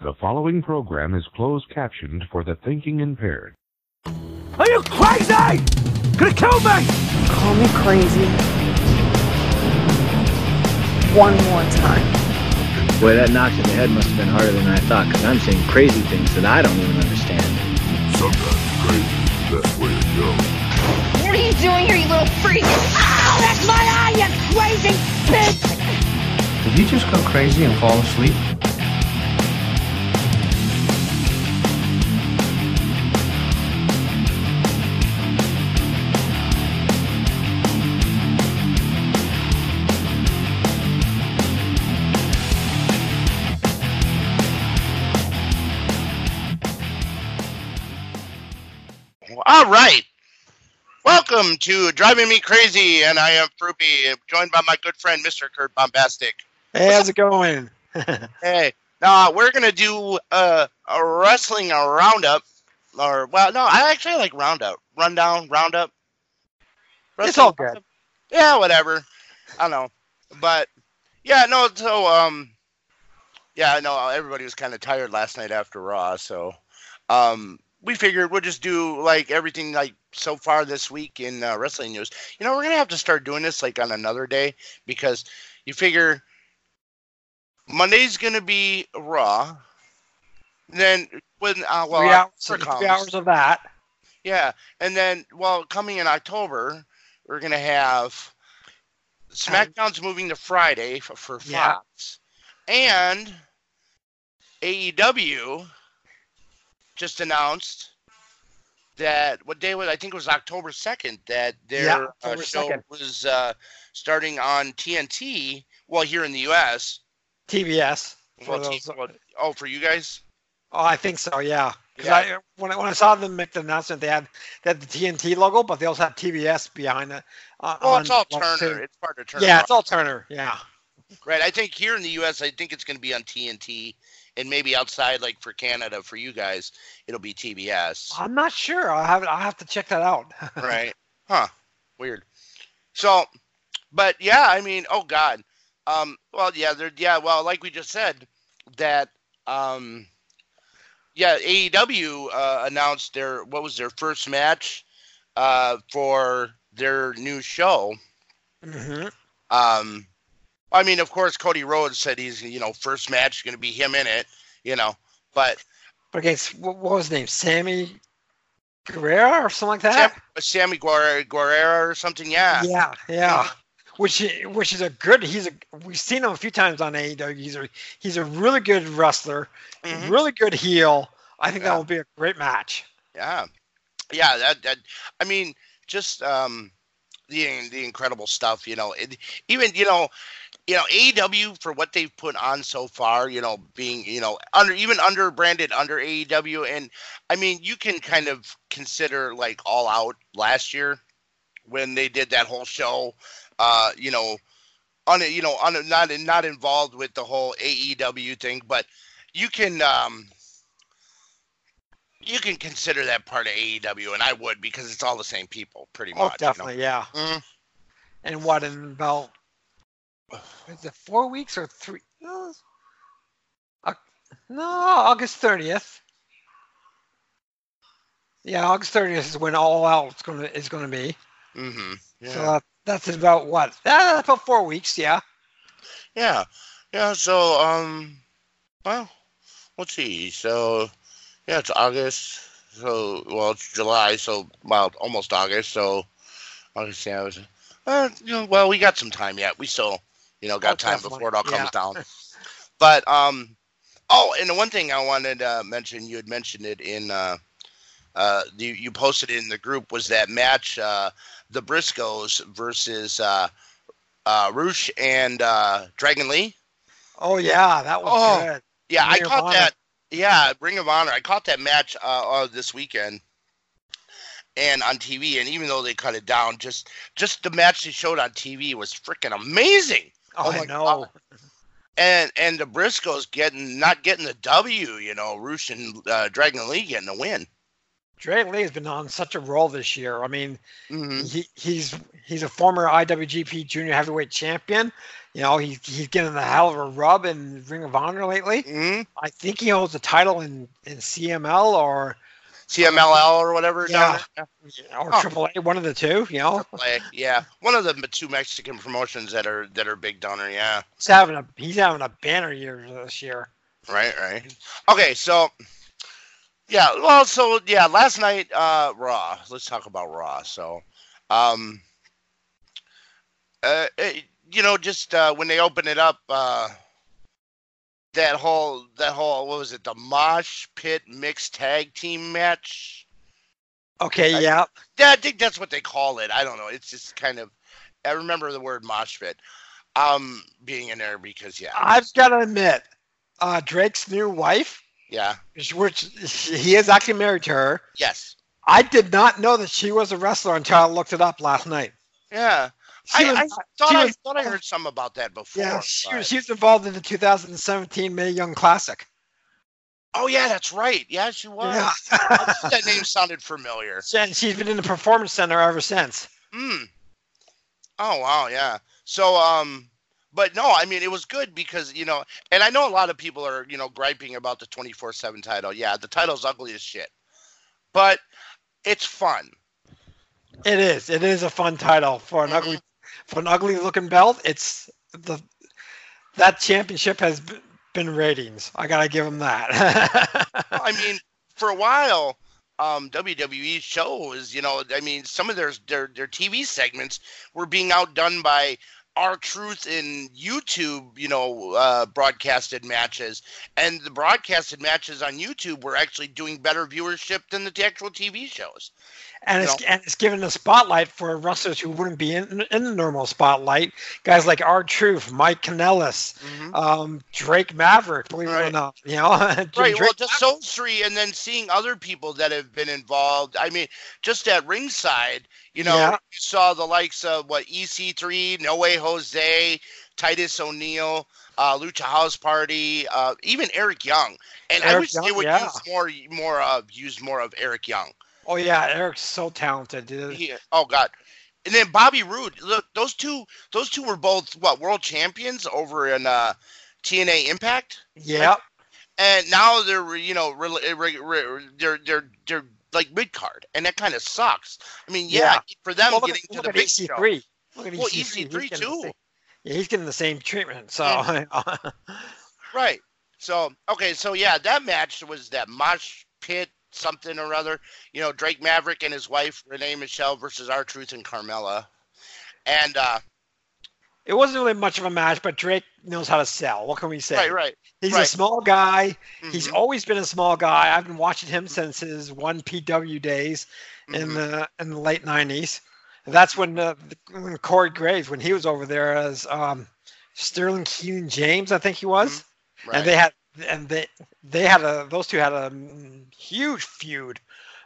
The following program is closed captioned for the thinking impaired. Are you crazy? Gonna kill me? Call me crazy. One more time. Boy, that knock in the head must have been harder than I thought, because I'm saying crazy things that I don't even understand. Sometimes crazy is the best way to go. What are you doing here, you little freak? Ow, that's my eye, you crazy bitch! Did you just go crazy and fall asleep? All right. Welcome to Driving Me Crazy, and I am Froopy, joined by my good friend, Mr. Kurt Bombastic. Hey, how's it going? Hey, now we're gonna do uh, a wrestling roundup, or well, no, I actually like roundup, rundown, roundup. It's all good. Yeah, whatever. I don't know, but yeah, no. So um, yeah, no, everybody was kind of tired last night after Raw, so um, we figured we'll just do like everything like so far this week in uh, wrestling news. You know, we're gonna have to start doing this like on another day because you figure Monday's gonna be Raw. Then when uh, well three, hours, three comes- hours of that. yeah, and then well, coming in October, we're gonna have SmackDown's moving to Friday for, for Yeah. Fox, and AEW just announced that what day was I think it was October second that their Yeah, uh, show 2nd. was uh, starting on TNT. Well, here in the U.S. TBS. Well, T- well, oh, for you guys. oh, I think so. Yeah. 'Cause Yeah. I, when, I, when I saw them make the announcement, they had they had the TNT logo, but they also had TBS behind it. Uh, Well, on- it's all Turner. It's part of Turner. Yeah, it's all Turner. Yeah. Right. I think here in the U.S., I think it's going to be on TNT, and maybe outside, like for Canada, for you guys, it'll be TBS. I'm not sure. I have I have to check that out. right. Huh. Weird. So, but yeah, I mean, oh God. Um. Well, yeah. There. Yeah. Well, like we just said, that. Um. Yeah. AEW uh, announced their what was their first match, uh, for their new show. hmm Um, I mean, of course, Cody Rhodes said he's you know first match going to be him in it, you know, but But against what, what was his name? Sammy Guerrero or something like Sam, that. Sammy Guerrero, Guerrero or something, yeah, Yeah, yeah. Which which is a good. He's a. We've seen him a few times on AEW. He's a he's a really good wrestler, Mhm. really good heel. I think Yeah. that will be a great match. yeah, yeah. That, that I mean, just um, the the incredible stuff, you know. It, even you know, you know, AEW for what they've put on so far, you know, being you know under even under branded under AEW, and I mean, you can kind of consider like All Out last year when they did that whole show, uh, you know, on you know, on not not involved with the whole AEW thing, but you can um you can consider that part of AEW, and I would because it's all the same people, pretty Oh, much. definitely, yeah. Mhm. And what in about is it four weeks or three? No, uh, August thirtieth. Yeah, August thirtieth is when All Out is gonna is gonna be. You know? hmm Yeah. So that, that's about what? That's about four weeks. Yeah. yeah, yeah. So um, well, let's see. So yeah, it's August. So well, it's July. So well, almost August. So August. Yeah, was, uh, you know, well, we got some time yet. We still, you know, got time before it all comes yeah. down. But um, oh, and the one thing I wanted to mention, you had mentioned it in uh, uh, you, you posted it in the group was that match, uh, the Briscoes versus uh, uh, Rush and uh, Dragon Lee. Oh yeah, that was Oh, good. Yeah, I Ring of caught Honor. that. Yeah, Ring of Honor. I caught that match uh, uh, this weekend, and on TV. And even though they cut it down, just just the match they showed on TV was freaking amazing. Oh, Oh I know. God. And and the Briscoes getting not getting the W. You know, Rush and uh, Dragon Lee getting the win. Dre Lee has been on such a roll this year. I mean, hmm he, he's he's a former IWGP Junior Heavyweight Champion. You know, he's he's getting the hell of a rub in Ring of Honor lately. hmm I think he holds a title in in CML or CMLL or whatever. Yeah. or Oh. Triple one of the two. You know. Like, yeah, one of the two Mexican promotions that are that are big there. Yeah. he's having a he's having a banner year this year. Right, right. Okay, so yeah, well, so yeah, last night, uh, Raw. Let's talk about Raw. So, um, uh, eh, you know, just uh, when they open it up, uh, that whole that whole what was it, the Mosh Pit mixed tag team match? Okay, I- yeah, Yeah, I think that's what they call it. I don't know. It's just kind of. I remember the word Mosh Pit, um, being in there because yeah, I've got to admit, uh, Drake's new wife, yeah, which- which he is actually married to her. yes, I did not know that she was a wrestler until I looked it up last night. yeah. I, was- I thought I was- thought I heard something about that before. Yeah, she, but- she was involved in the 2017 Mae Young Classic. Oh yeah, that's right. Yeah, she was. Yeah. That name sounded familiar. and she's been in the Performance Center ever since. Hmm. Oh wow, yeah. So um, but no, I mean it was good because you know, and I know a lot of people are you know griping about the twenty four seven title. Yeah, the title's ugly as shit, but it's fun. It is. It is a fun title for an Mhm. ugly, for an ugly looking belt. It's the that championship has been ratings. I gotta give them that. I mean, for a while, um, WWE shows, you know, I mean, some of their their their TV segments were being outdone by R Truth in YouTube, you know, uh, broadcasted matches, and the broadcasted matches on YouTube were actually doing better viewership than the actual TV shows. And it's and it's given a spotlight for wrestlers who wouldn't be in, in the normal spotlight. Guys like R Truth, Mike Kanellis, um, Drake Maverick. Believe it or not, you know. Right. Well, Drake just those three, and then seeing other people that have been involved. I mean, just at ringside, you know, Yeah. you saw the likes of what EC3, No Way Jose, Titus O'Neil, uh, Lucha House Party, uh, even Eric Young. And I Eric wish they would yeah. use more, more of use more of Eric Young. Oh yeah, Eric's so talented, dude. He, oh God. And then Bobby Roode. Look, those two, those two were both what world champions over in uh, TNA Impact. Yeah. and now they're you know re- re- re- they're they're they're like mid card, and that kind of sucks. I mean, yeah, Yeah. for them Well, getting at, to look the big show. EC3. Look at Well, EC3. He's EC3 getting too. same- yeah, he's getting the same treatment. So Right. So okay, so yeah, that match was that mosh pit something or other. You know, Drake Maverick and his wife Renee Michelle versus R Truth and Carmella, and uh, it wasn't really much of a match, but Drake knows how to sell. What can we say? right, right. He's a small guy. He's Mhm, always been a small guy. I've been watching him since his 1PW days in mhm. the in the late '90s. That's when uh, when Corey Graves, when he was over there as um, Sterling Keenan James, I think he was, right. and they had and they they had a those two had a mm, huge feud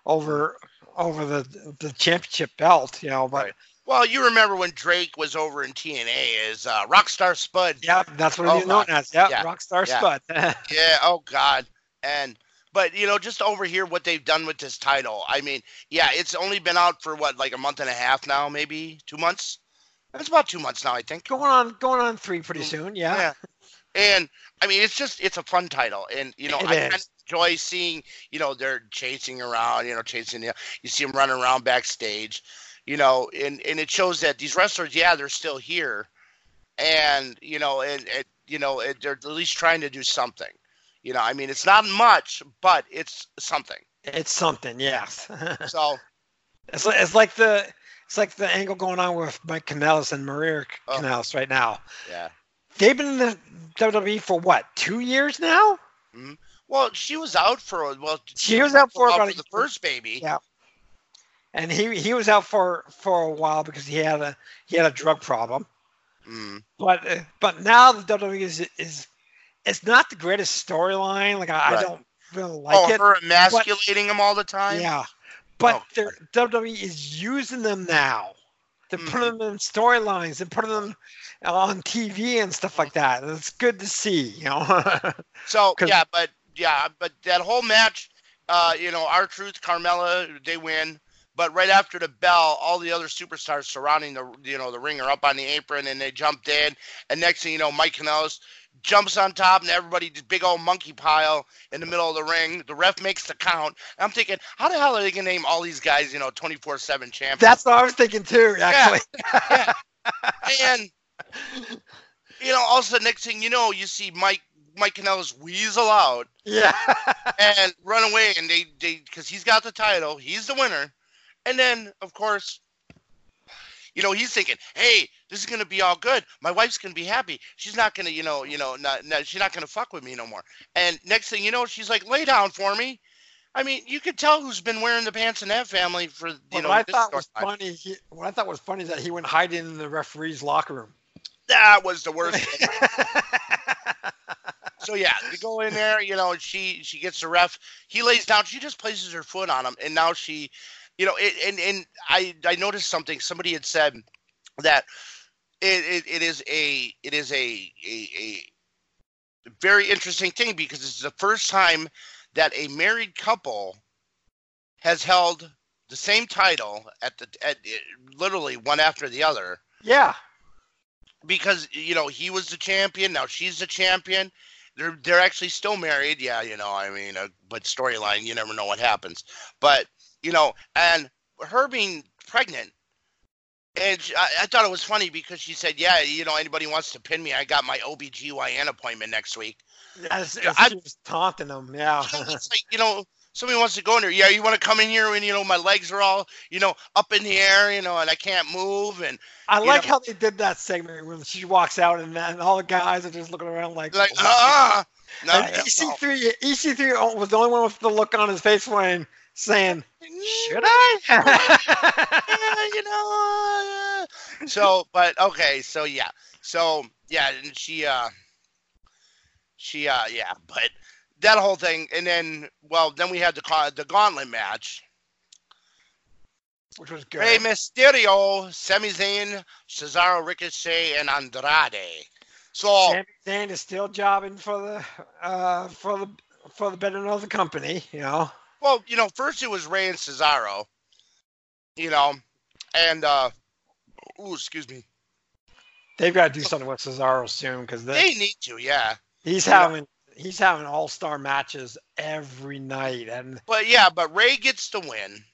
over over the the championship belt, you know. But Right. Well, you remember when Drake was over in TNA as uh, Rockstar Spud yeah, that's what Oh, he's known as. Yeah, Yeah, Rockstar yeah. Spud. Yeah. Oh God. And but you know, just over here, what they've done with this title. I mean, yeah, it's only been out for what, like a month and a half now, maybe two months. It's about two months now, I think. going on going on three pretty soon. Yeah. Yeah. And I mean, it's just it's a fun title, and you know, It I kind of enjoy seeing you know they're chasing around, you know, chasing you. You see them running around backstage, you know, and and it shows that these wrestlers, yeah, they're still here, and you know, and, and you know, and they're at least trying to do something. You know, I mean, it's not much, but it's something. It's something, yes. So, it's, li- it's like the it's like the angle going on with Mike Kanellis and Maria Oh. Kanellis right now. yeah. They've been in the WWE for what two years now? Well, she was out for well. She was out for out about for the first baby. Yeah. and he he was out for for a while because he had a he had a drug problem. Mm. But uh, but now the WWE is is it's not the greatest storyline. Like I, I don't really like oh, it. her emasculating him all the time. Yeah, but Oh, WWE is using them now. They're Mhm. putting them in storylines. They're putting them on TV and stuff like that. It's good to see, you know. so yeah, but yeah, but that whole match, uh, you know, R Truth, Carmella, they win. But right after the bell, all the other superstars surrounding the you know the ring are up on the apron and they jumped in. And next thing you know, Mike Kanellis jumps on top and everybody just big old monkey pile in the middle of the ring. The ref makes the count. I'm thinking, how the hell are they gonna name all these guys, you know, 24/7 champions? That's what I was thinking too. Actually, yeah. and you know, also next thing you know, you see Mike Mike Kanellis weasel out yeah. and run away, and they they because he's got the title, he's the winner, and then of course. You know, he's thinking, "Hey, this is gonna be all good. My wife's gonna be happy. She's not gonna, you know, you know, not, not she's not gonna fuck with me no more." And next thing you know, she's like, "Lay down for me." I mean, you could tell who's been wearing the pants in that family for you what know. I this thought was storyline. funny, he, what I thought was funny is that he went hiding in the referee's locker room. That was the worst. So yeah, they go in there, you know, and she she gets the ref. He lays down. She just places her foot on him, and now she, you know, it, and and I I noticed something. Somebody had said that it it, it is a it is a, a a very interesting thing because is the first time that a married couple has held the same title at the at literally one after the other yeah. Because you know he was the champion now she's the champion they're they're actually still married yeah you know i mean uh, but storyline you never know what happens but you know and her being pregnant and she, I, I thought it was funny because she said yeah you know anybody wants to pin me i got my obgyn appointment next week I- she was taunting them. Yeah. it's like you know somebody wants to go in there yeah you want to come in here when you know my legs are all you know up in the air you know and i can't move and I like know- how they did that segment when she walks out and then all the guys are just looking around like. like "Oh, ah no, And no. EC3, EC3 was the only one with the look on his face when saying, "Should I?" yeah, you know. uh, So, but okay, so yeah, so yeah, and she, uh, she, uh, yeah, but that whole thing, and then, well, then we had the the gauntlet match. Which was good. Rey Mysterio, Sami Zayn, Cesaro, Ricochet, and Andrade. So, Sami Zayn is still jobbing for the uh, for the for the better of the company. You know. well, you know, first it was Rey and Cesaro, you know, and uh, ooh, excuse me, They've got to do something with Cesaro soon because they need to, yeah. he's having he's having all star matches every night, and But yeah, but Rey gets the win.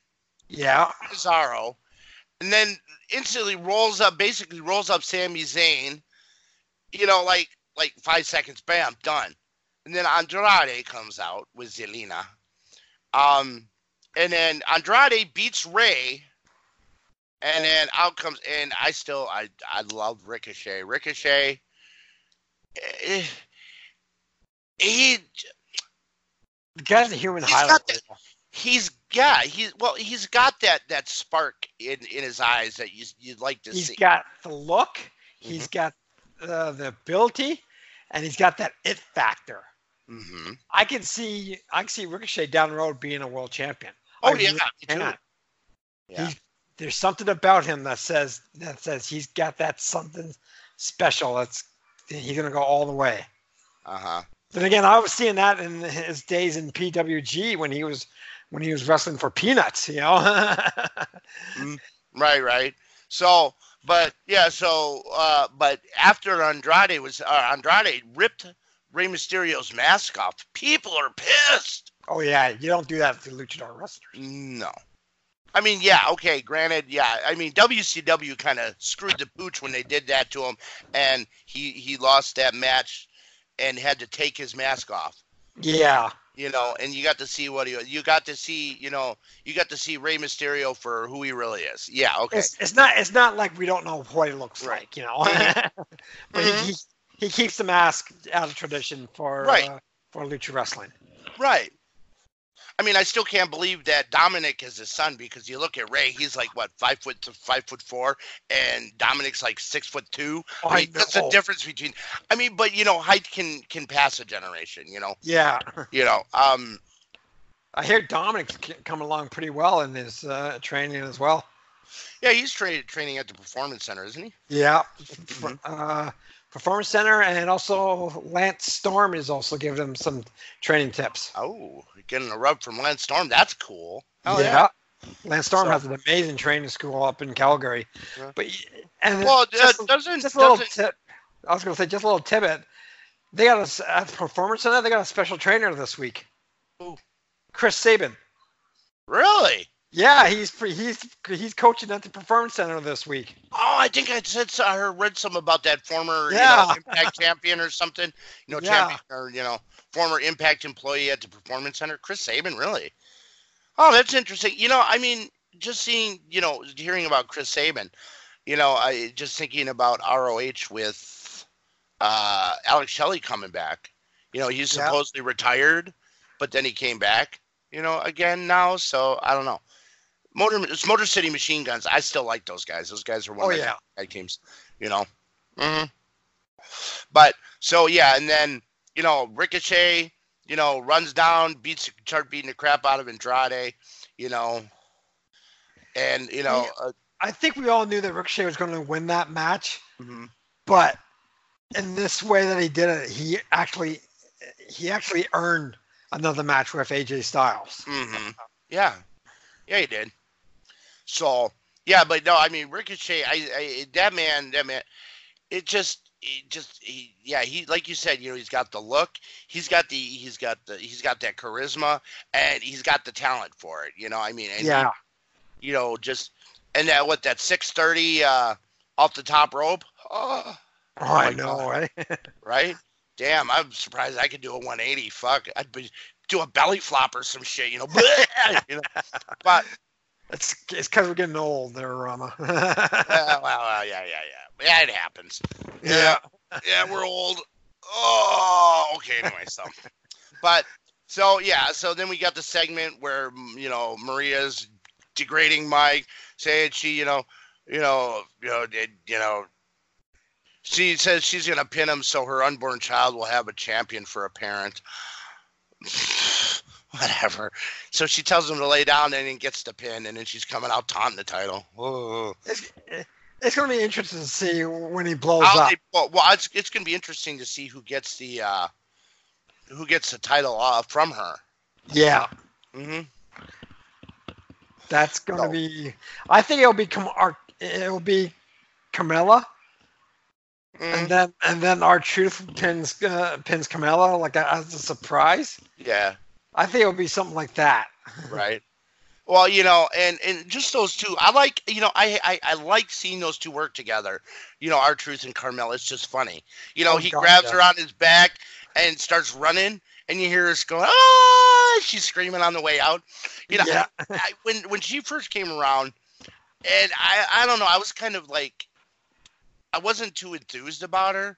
yeah, Cesaro, and then instantly rolls up, basically rolls up Sami Zayn. You know, like like five seconds, bam, done. And then Andrade comes out with Zelina. Um, and then Andrade beats Rey. And then out comes, and I still, I, I love Ricochet. Ricochet, eh, he, the guy's a human He's highlight. got that- he's yeah he's well he's got that that spark in in his eyes that you you'd like to He's see He's got the look, he's got uh, the ability, and he's got that it factor. hmm I can see I can see Ricochet down the road being a world champion. oh I yeah really me too. can. yeah He's, there's something about him that says that says he's got that something special. That's he's gonna go all the way. uh-huh Then again, I was seeing that in his days in PWG when he was when he was wrestling for peanuts. You know. right right so but yeah so uh but after andrade was uh, andrade ripped Rey Mysterio's mask off people are pissed oh yeah, you don't do that to luchador wrestlers. no I mean, yeah, okay, granted, yeah. I mean, WCW kind of screwed the pooch when they did that to him, and he he lost that match and had to take his mask off. Yeah. you know, and you got to see what he you got to see, you know, you got to see Rey Mysterio for who he really is. Yeah, okay. It's, it's not it's not like we don't know what he looks Right. like, you know. but Mhm. he, he he keeps the mask out of tradition for Right. uh, for lucha wrestling. Right. I mean, I still can't believe that Dominic is his son because you look at Rey, he's like what five foot to five foot four, and Dominic's like six foot two. Oh, I mean, that's the difference between. I mean, but you know, height can can pass a generation. You know, Yeah, you know. Um, I hear Dominic's coming along pretty well in his uh, training as well. yeah, he's training training at the performance center, isn't he? Yeah, Mm-hmm. uh, performance center, and also Lance Storm is also giving them some training tips. Oh, getting a rub from Lance Storm. That's cool. Oh, yeah. Lance Storm So- has an amazing training school up in Calgary. Yeah. But and Well, just, uh, doesn't just a little doesn't tip. I was going to say just a little tidbit. They got a, at the performance center. They got a special trainer this week. Who? Chris Sabin. really? Yeah, he's he's he's coaching at the performance center this week. Oh, I think I said so- I heard read some about that former Yeah. you know, Impact champion or something. You know, Yeah. champion or you know, former Impact employee at the Performance Center. Chris Sabin, really? Oh, that's interesting. You know, I mean, just seeing, you know, hearing about Chris Sabin, you know, I just thinking about ROH with uh, Alex Shelley coming back. You know, he's Yeah. supposedly retired, but then he came back. You know, again now. So I don't know. Motor, it's Motor City Machine Guns. I still like those guys. Those guys are one Oh, of my yeah. teams. You know. hmm But so yeah, and then you know Ricochet, you know, runs down, beats, start beating the crap out of Andrade. You know, and you know, uh, I think we all knew that Ricochet was going to win that match, mhm. but in this way that he did it, he actually he actually earned another match with AJ Styles. hmm Yeah, yeah, he did. So yeah, but no, I mean Ricochet, I, I that man, that man, it just, it just, he, yeah, he like you said, you know, he's got the look, he's got the, he's got the, he's got that charisma, and he's got the talent for it. You know, I mean, and he- Yeah, you know, just and that what that six thirty uh, off the top rope, oh, oh, I know, God. right? right? Damn, I'm surprised I could do a 180. Fuck, I'd be do a belly flop or some shit, you know. you know? But It's it's because we're getting old, there, Rama. uh, well, well, yeah, yeah, yeah, yeah, it happens. yeah, yeah, we're old. Oh, okay. Anyway, so, but so yeah, so then we got the segment where you know Maria's degrading Mike, saying she, you know, you know, you know, did, you know, she says she's gonna pin him so her unborn child will have a champion for a parent. Whatever. So she tells him to lay down, and then gets the pin, and then she's coming out taunting the title. Oh. it's, it's going to be interesting to see when he blows How up. well, well, it's, it's going to be interesting to see who gets the uh, who gets the title uh, from her. Yeah, hmm that's going to be. I think it'll be Cam- Ar- it'll be Carmella, Mm-hmm. and then and then R Truth pins uh, pins Carmella like as a surprise. yeah, I think it'll be something like that. right. Well, you know, and and just those two, I like. You know, I I, I like seeing those two work together. You know, R Truth and Carmel, It's just funny. You know, Oh, he God, grabs yeah. her on his back and starts running, and you hear us going, "Ah!" She's screaming on the way out. You know, yeah, I, when when she first came around, and I I don't know, I was kind of like, I wasn't too enthused about her,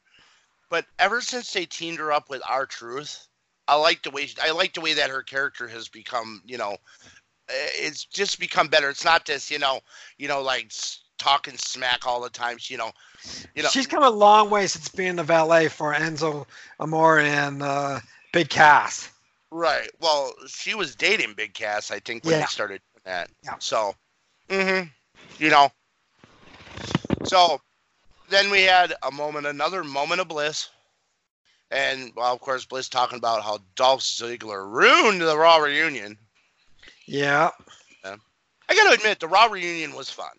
but ever since they teamed her up with R Truth, I like the way I like the way that her character has become. You know, eh, it's just become better. It's not this, you know, you know, like talking smack all the time. You know, you know, she's come a long way since being the valet for Enzo Amore and uh, Big Cass. Right. Well, she was dating Big Cass, I think, when Yeah. they started doing that. Yeah. So, mm-hmm. you know. So, then we had a moment, another moment of bliss, and well, of course, Bliss talking about how Dolph Ziggler ruined the Raw reunion. Yeah. I got to admit, the Raw reunion was fun.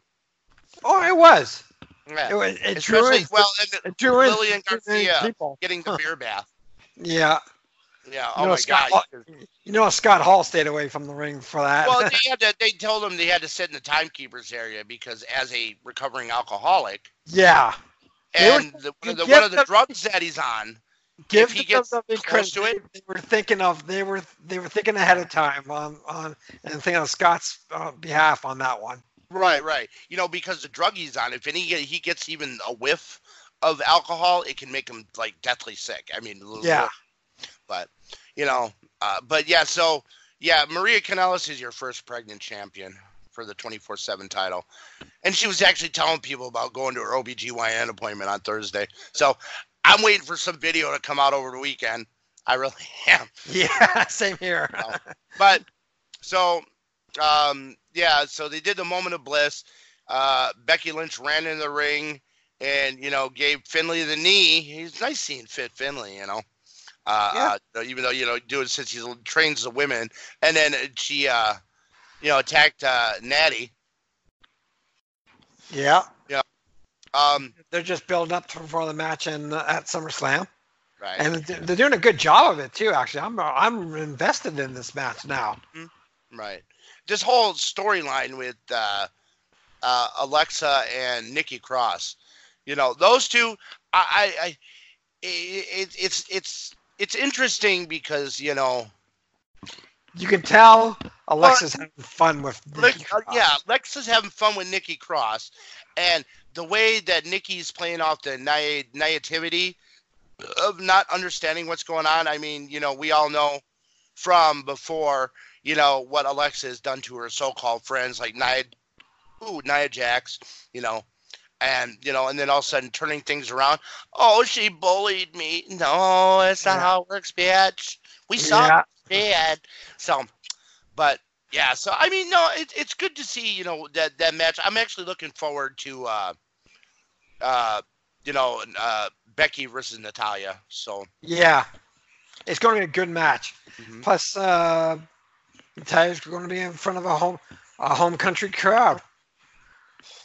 Oh, it was. Yeah. It, was- it drew Especially in, well, and it drew Lillian in Garcia people. getting the beer bath. Yeah. Yeah. You Oh know, my Scott God. Hall- You know, Scott Hall stayed away from the ring for that. well, they had to, they told him they had to sit in the timekeepers area because as a recovering alcoholic, yeah. They were- and the, one of the, one of the drugs that he's on. Give he the gets close to it- They, were thinking of they were they were thinking ahead of time on on and thinking on Scott's uh, behalf on that one. Right, right. You know, because the drug he's on, if any he gets even a whiff of alcohol, it can make him like deathly sick. I mean, Yeah. But you know, uh, but yeah. So yeah, Maria Kanellis is your first pregnant champion for the 24/7 title, and she was actually telling people about going to her OBGYN appointment on Thursday. So I'm waiting for some video to come out over the weekend. I really am. Yeah, same here. But so um yeah, so they did the moment of bliss. Uh Becky Lynch ran in the ring and you know gave Finlay the knee. He's nice seeing Fit Finlay, you know. Uh, uh even though you know doing it since he trains the women and then she uh you know, attacked uh, Natty. Yeah. Um, They're just building up to, for the match in uh, at SummerSlam, right. and they're doing a good job of it too. Actually, I'm I'm invested in this match now. Right. This whole storyline with uh, uh, Alexa and Nikki Cross, you know, those two, I, I, I it, it's it's it's interesting because you know, You can tell Alexa's having fun with. Nikki uh, Cross. yeah, Alexa's having fun with Nikki Cross, and the way that Nikki's playing off the na- naivety of not understanding what's going on. I mean, you know, we all know from before, you know, what Alexa has done to her so-called friends like Nia, ooh, Nia Jax, you know, and you know, and then all of a sudden turning things around. Oh, she bullied me. No, that's not Yeah. how it works, bitch. We saw Yeah. it bad. So, but yeah, so I mean, no, it, it's good to see, you know, that that match. I'm actually looking forward to, uh, uh, you know, uh, Becky versus Natalya. So, Yeah, it's going to be a good match. Mhm. Plus, uh, Natalya's going to be in front of a home a home country crowd,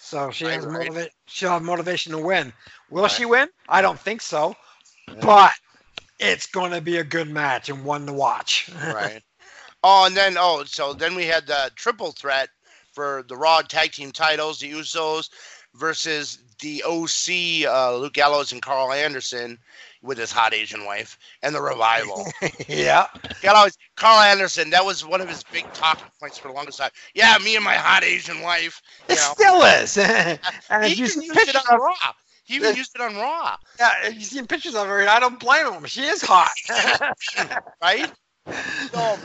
so she has Right, right. motiva- she'll have motivation to win. Will Right. she win? I don't think so, but it's going to be a good match and one to watch. right. Oh, and then oh, so then we had the triple threat for the Raw Tag Team titles: the Usos versus the OC, uh, Luke Gallows and Karl Anderson with his hot Asian wife, and the Revival. yeah, Gallows, Karl Anderson, that was one of his big talking points for the longest time. Yeah, me and my hot Asian wife. You it know, still is. and he if you even used it on Raw. He even used it on Raw, yeah, if you see pictures of her, and I don't blame him. She is hot. right? So,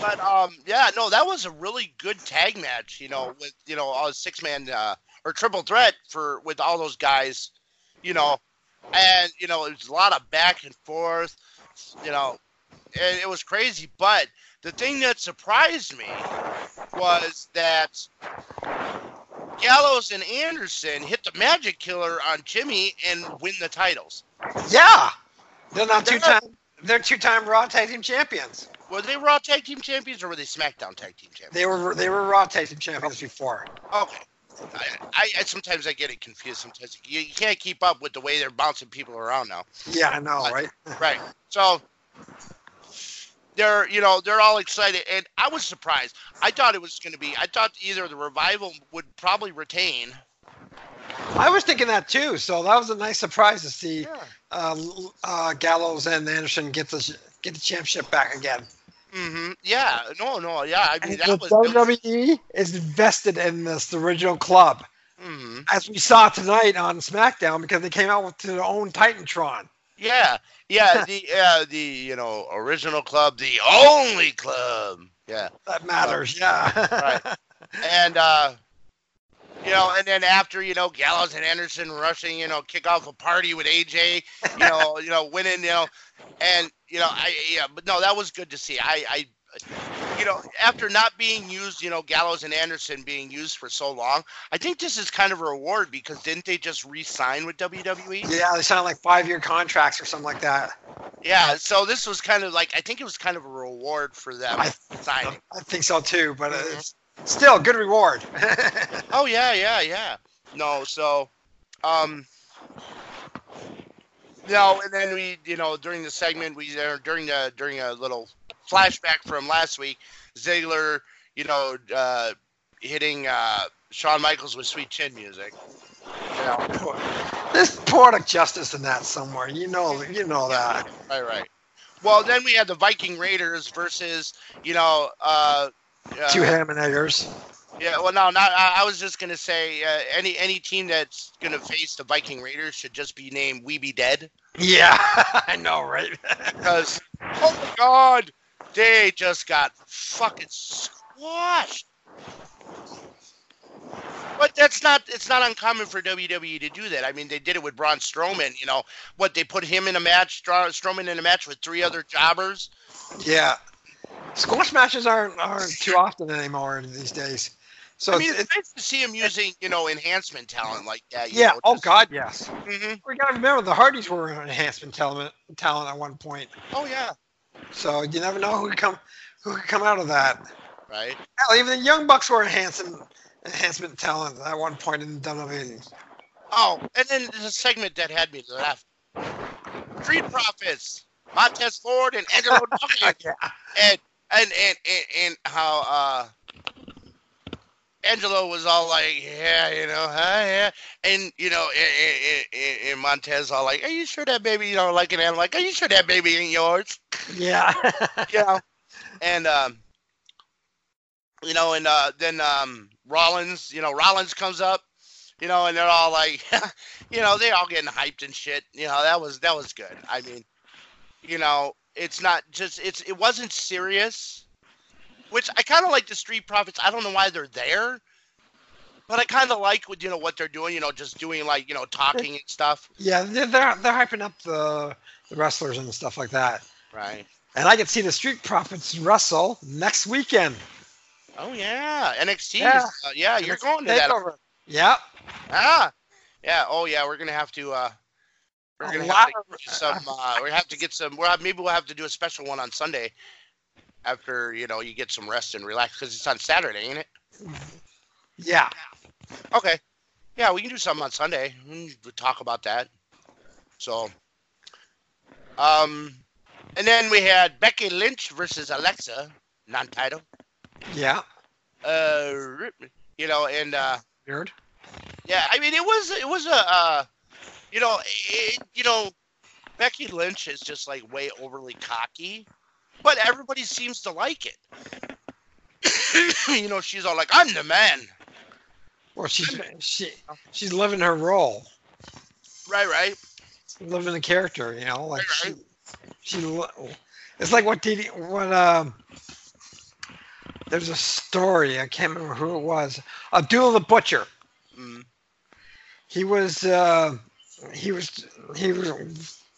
but um, yeah, no, that was a really good tag match. You know, with you know a six man uh, or triple threat for with all those guys. You know, and you know it was a lot of back and forth. You know, and it was crazy. But the thing that surprised me was that Gallows and Anderson hit the Magic Killer on Jimmy and win the titles. yeah, they're not two time. They're two time Raw Tag Team Champions. Were they Raw Tag Team Champions or were they SmackDown Tag Team Champions? They were they were Raw Tag Team Champions before. Okay. I, I, I sometimes I get it confused. Sometimes you, you can't keep up with the way they're bouncing people around now. Yeah, I know, right? Right. So they're you know they're all excited, and I was surprised. I thought it was going to be. I thought either the revival would probably retain. I was thinking that too. So that was a nice surprise to see uh, uh, Gallows and Anderson get the get the championship back again. Hmm Yeah. No. No. Yeah. I mean And that the was. WWE is invested in this original club, hmm as we saw tonight on SmackDown, because they came out with their own Titantron. Yeah. Yeah. the uh, the you know original club, the only club. Yeah. That matters, yeah. Right. and uh you know, and then after you know Gallows and Anderson rushing, you know, kick off a party with AJ, you know, you know, winning, you know, and you know, I yeah, but no, that was good to see. I, I, you know, after not being used, you know, Gallows and Anderson being used for so long, I think this is kind of a reward because didn't they just re-sign with WWE? yeah, they sound like five year contracts or something like that. Yeah, so this was kind of like I think it was kind of a reward for them I- signing. I think so too, but Mhm. it's still good reward. Oh yeah, yeah, yeah. No, so um no, and then we, you know, during the segment, we there during the during a little flashback from last week, Ziggler, you know, uh, hitting uh, Shawn Michaels with Sweet Chin music. You know, There's poetic justice in that somewhere. You know, you know that. right, right. Well, then we had the Viking Raiders versus, you know, uh, uh, Two ham and eggers. Yeah, well, no, not. I, I was just gonna say uh, any any team that's gonna face the Viking Raiders should just be named We Be Dead Yeah, I know, right? because oh my God, they just got fucking squashed. But that's not it's not uncommon for WWE to do that. I mean, they did it with Braun Strowman. You know what? They put him in a match, Strowman in a match with three other jobbers. yeah. Squash matches aren't aren't too often anymore these days. So I mean, it's, it's nice to see him using you know enhancement talent like that. you yeah. know, Oh just- God, yes. Mhm. We gotta remember the Hardys were an enhancement talent talent at one point. Oh yeah. So you never know who could come who could come out of that. right? Hell, even the Young Bucks were enhancing enhancement talent at one point in the WWE. Oh, and then there's a segment that had me laugh. Street Profits, Montez Ford and Angelo Dawkins. yeah. And and and and, and how uh Angelo was all like, yeah, you know, huh, yeah, and you know, and, and, and Montez all like, are you sure that baby, you know, like an animal, like, are you sure that baby ain't yours? Yeah. You know, and um, you know, and uh, then um, Rollins, you know, Rollins comes up, you know, and they're all like, you know, they all getting hyped and shit. You know, that was that was good. I mean, you know, it's not just it's it wasn't serious, which I kind of like the Street Profits. I don't know why they're there, but I kind of like what you know what they're doing. You know, just doing like you know talking and stuff. yeah, they're, they're they're hyping up the the wrestlers and stuff like that. Right. And I can see the Street Profits wrestle next weekend. Oh yeah, NXT. Yeah. Yeah, uh, yeah you're going to that. Yeah. Ah, yeah. Oh, yeah. We're gonna have to. uh We're gonna have to get some. Uh, we have to get some. We'll have, maybe we'll have to do a special one on Sunday after you know you get some rest and relax because it's on Saturday, ain't it? Yeah. Okay. Yeah, we can do something on Sunday. We can talk about that. So, um, and then we had Becky Lynch versus Alexa, non-title. Yeah. Uh, you know, and uh, Weird. Yeah, I mean, it was it was a uh, you know it, you know Becky Lynch is just like way overly cocky, but everybody seems to like it. you know, she's all like, "I'm the man." Well, she's she she's living her role, Right, right. living the character. You know, like Right, she she. li- It's like what did what um. There's a story I can't remember who it was. Abdul the Butcher. Mm, He was uh, he was he was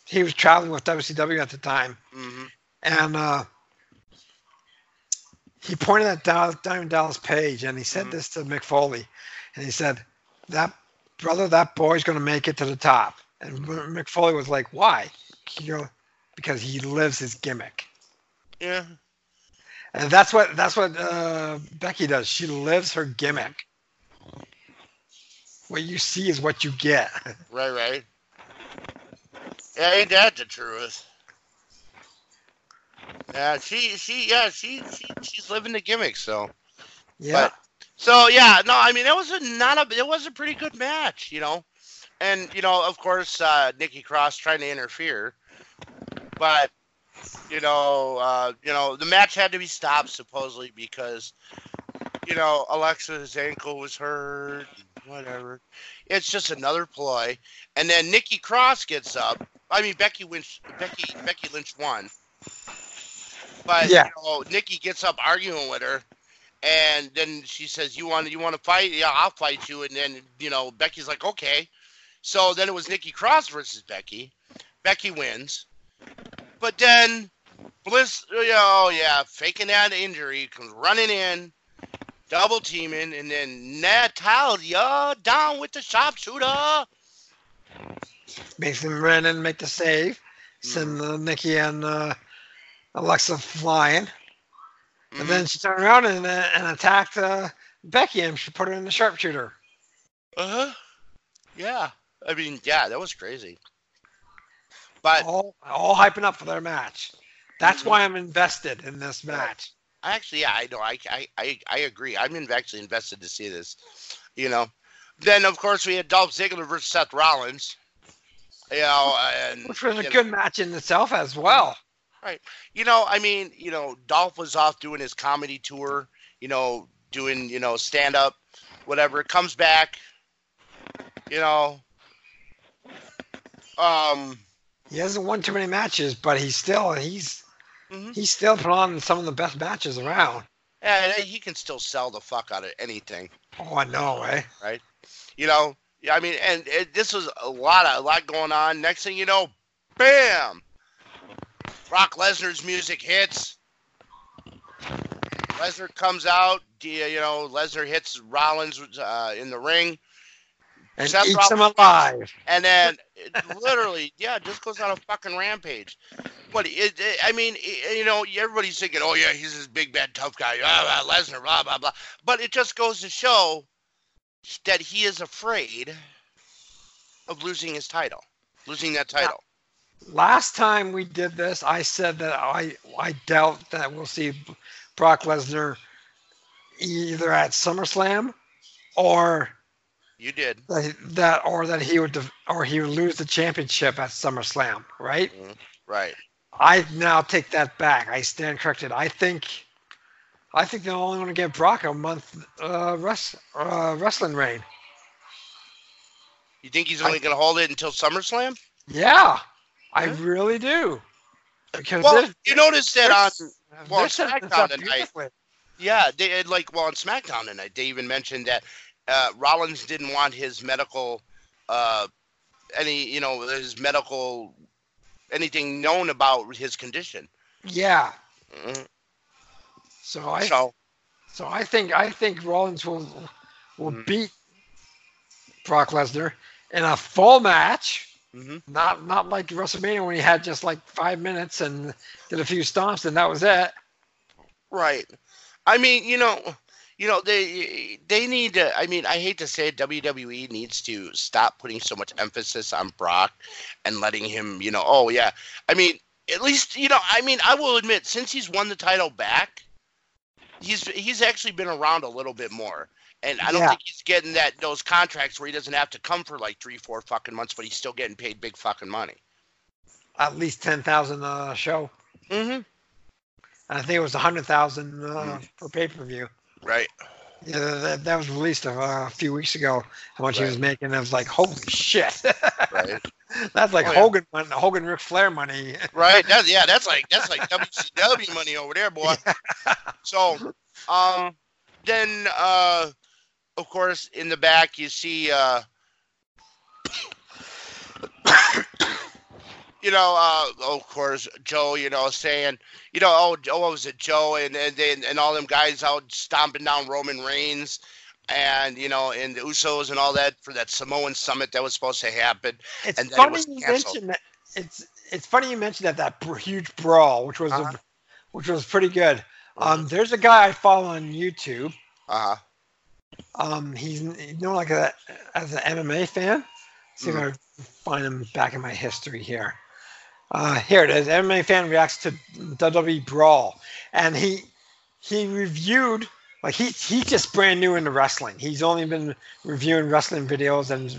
he was traveling with WCW at the time, hmm and uh, he pointed at Dallas, Diamond Dallas Page, and he said Mhm. this to Mick Foley, and he said, "That brother, that boy's going to make it to the top." And Mick Foley was like, "Why?" You know, because he lives his gimmick, Yeah. and that's what that's what uh, Becky does. She lives her gimmick. What you see is what you get. Right, right. Yeah, ain't that the truth? Yeah, she, she, yeah, she, she, she's living the gimmick. So, Yeah. But- so yeah, no, I mean it was a not a, it was a pretty good match, you know, and you know, of course, uh, Nikki Cross trying to interfere, but you know, uh, you know, the match had to be stopped supposedly because, you know, Alexa's ankle was hurt, whatever. It's just another ploy, and then Nikki Cross gets up. I mean, Becky Lynch, Becky, Becky Lynch won, but Yeah. you know, Nikki gets up arguing with her, and then she says, "You want, you want to fight? Yeah, I'll fight you." And then you know, Becky's like, "Okay." So then it was Nikki Cross versus Becky. Becky wins, but then Bliss, oh yeah, faking that injury, comes running in, double teaming, and then Natalya down with the sharpshooter. makes him run and make the save. Send uh, Nikki and uh, Alexa flying. And then she turned around and, uh, and attacked uh, Becky and she put her in the sharpshooter. uh huh, yeah. I mean, yeah, that was crazy. But All, all hyping up for their match. That's Mhm. why I'm invested in this match. I actually, yeah, I know, I, I, I, agree. I'm actually invested to see this. You know, then of course we had Dolph Ziggler versus Seth Rollins. You know, and Which was a you know- good match in itself as well. Right. You know, I mean, you know, Dolph was off doing his comedy tour, you know, doing, you know, stand up, whatever. Comes back, you know. Um, He hasn't won too many matches, but he's still he's Mhm. he's still put on some of the best matches around. and he can still sell the fuck out of anything, Oh, I know, eh? Right? You know. Yeah, I mean, and it, this was a lot of a lot going on. Next thing you know, bam! Brock Lesnar's music hits. Lesnar comes out. You know, Lesnar hits Rollins uh, in the ring. And Seth eats them alive. and then literally, yeah, just goes on a fucking rampage. But it, it, I mean, it, you know, everybody's thinking, oh yeah, he's this big bad tough guy, blah, blah, Lesnar, blah blah blah. But it just goes to show that he is afraid of losing his title, losing that title. Last time we did this, I said that I I doubt that we'll see Brock Lesnar either at SummerSlam or You did, that, that or that he would or he would lose the championship at SummerSlam, right? right? I now take that back. I stand corrected. I think I think they're only going to give Brock a month uh, rest, uh, wrestling reign. You think he's only going to hold it until SummerSlam? Yeah, I really do. Because Well, you noticed that on well, they're setting this SmackDown tonight- Yeah, they like well on SmackDown tonight. They even mentioned that uh, Rollins didn't want his medical, uh, any you know his medical, anything known about his condition. Yeah. Mhm. So I so so I think I think Rollins will will Mhm. beat Brock Lesnar in a full match. mhm. Not not like WrestleMania when he had just like five minutes and did a few stomps and that was it. right. I mean, you know, you know they they need to. I mean, I hate to say it, WWE needs to stop putting so much emphasis on Brock and letting him. You know, oh yeah. I mean, at least you know. I mean, I will admit, since he's won the title back, he's he's actually been around a little bit more. And I don't Yeah. think he's getting that those contracts where he doesn't have to come for like three, four fucking months, but he's still getting paid big fucking money. At least ten thousand a show. Mm-hmm. I think it was a hundred thousand uh, per pay per view. Right. Yeah, that, that was released a, a few weeks ago. How much he was making? I was like, holy shit! Right. That's like Oh, yeah. Hogan money, Hogan Ric Flair money. Right. That, yeah, that's like that's like WCW money over there, boy. So, um, then uh, of course in the back you see uh, you know, uh, of course Joe, you know, saying, you know, oh, oh, what was it, Joe, and and then and all them guys out stomping down Roman Reigns. And you know, and the Usos and all that for that Samoan summit that was supposed to happen. It's And it funny was you mentioned that. It's it's funny you mentioned that that br- huge brawl, which was Uh-huh. a, which was pretty good. Um, there's a guy I follow on YouTube. Uh huh. Um, he's, he's known like a as an MMA fan. see if I find him back in my history here. Uh, here it is. MMA fan reacts to WWE Brawl, and he he reviewed like he he's just brand new into wrestling. He's only been reviewing wrestling videos and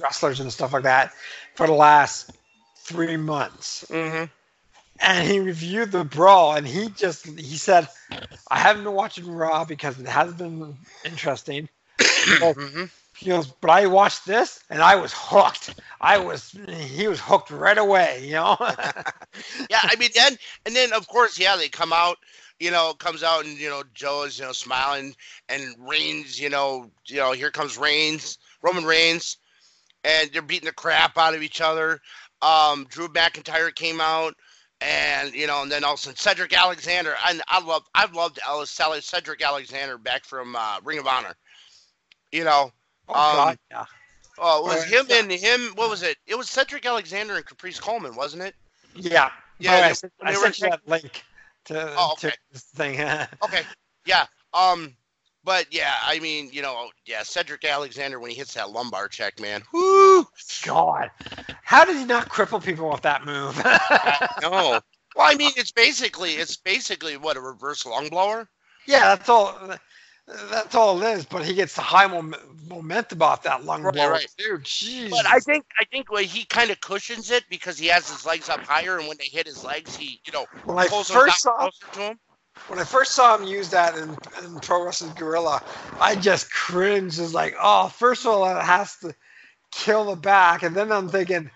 wrestlers and stuff like that for the last three months Mm-hmm. and he reviewed the brawl and he just he said i haven't been watching raw because it has been interesting Mm-hmm. He goes but i watched this and i was hooked i was he was hooked right away you know yeah, I mean, then and then of course, yeah, they come out. You know, comes out and you know Joe is you know smiling and Reigns. You know, you know here comes Reigns, Roman Reigns, and they're beating the crap out of each other. Um, Drew McIntyre came out, and you know, and then all of a sudden Cedric Alexander. And I love, I've loved Alice Cedric Alexander back from uh, Ring of Honor. You know, oh Um, god yeah oh, it was him and him. What was it? It was Cedric Alexander and Caprice Coleman, wasn't it? yeah Yeah, yeah they- i sent, I sent you that link to, Oh, okay. to this thing Okay. Yeah. Um. But yeah, I mean, you know, yeah, Cedric Alexander when he hits that lumbar check, man. Whoo! god how did he not cripple people with that move No. Well, I mean, it's basically it's basically what a reverse lung blower. Yeah, that's all. That's all it is. But he gets the high mom- momentum off that lung Right, blow right. too. Jeez. But I think I think well, he kind of cushions it because he has his legs up higher, and when they hit his legs, he you know when I pulls them first saw closer to him. when I first saw him use that in, in Pro Wrestling Gorilla, I just cringed. It's like, oh, first of all, it has to kill the back, and then I'm thinking,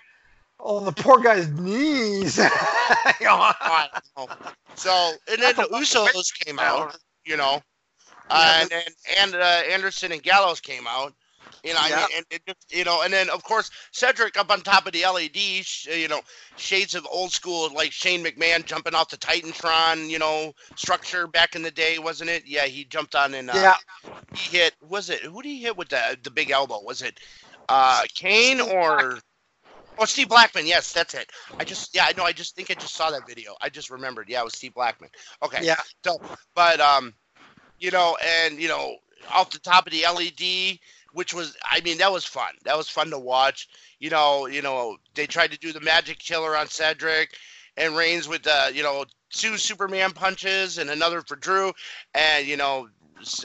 oh, the poor guy's knees. You oh. know? I don't know. So and then the Usos came out, you know, uh, and then and uh, Anderson and Gallows came out. You know, I Yeah. mean, and it just, you know, and then of course Cedric up on top of the LED, sh- you know, shades of old school like Shane McMahon jumping off the Titantron, you know, structure back in the day, wasn't it? Yeah, he jumped on and uh, yeah, he hit. Was it who did he hit with the the big elbow? Was it uh, Kane or oh Steve Blackman. Yes, that's it. I just yeah I know I just think I just saw that video. I just remembered. Yeah, it was Steve Blackman. Okay. Yeah. So, but um, you know, and you know, off the top of the LED, which was I mean that was fun. That was fun to watch. You know, you know they tried to do the magic killer on Cedric, and Reigns with the you know two Superman punches and another for Drew, and you know.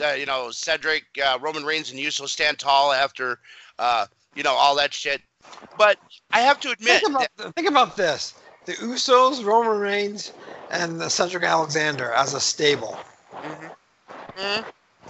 Uh, you know, Cedric, uh, Roman Reigns, and Uso stand tall after, uh, you know, all that shit. But I have to admit, Think about, think about this: the Usos, Roman Reigns, and the Cedric Alexander as a stable. Mhm.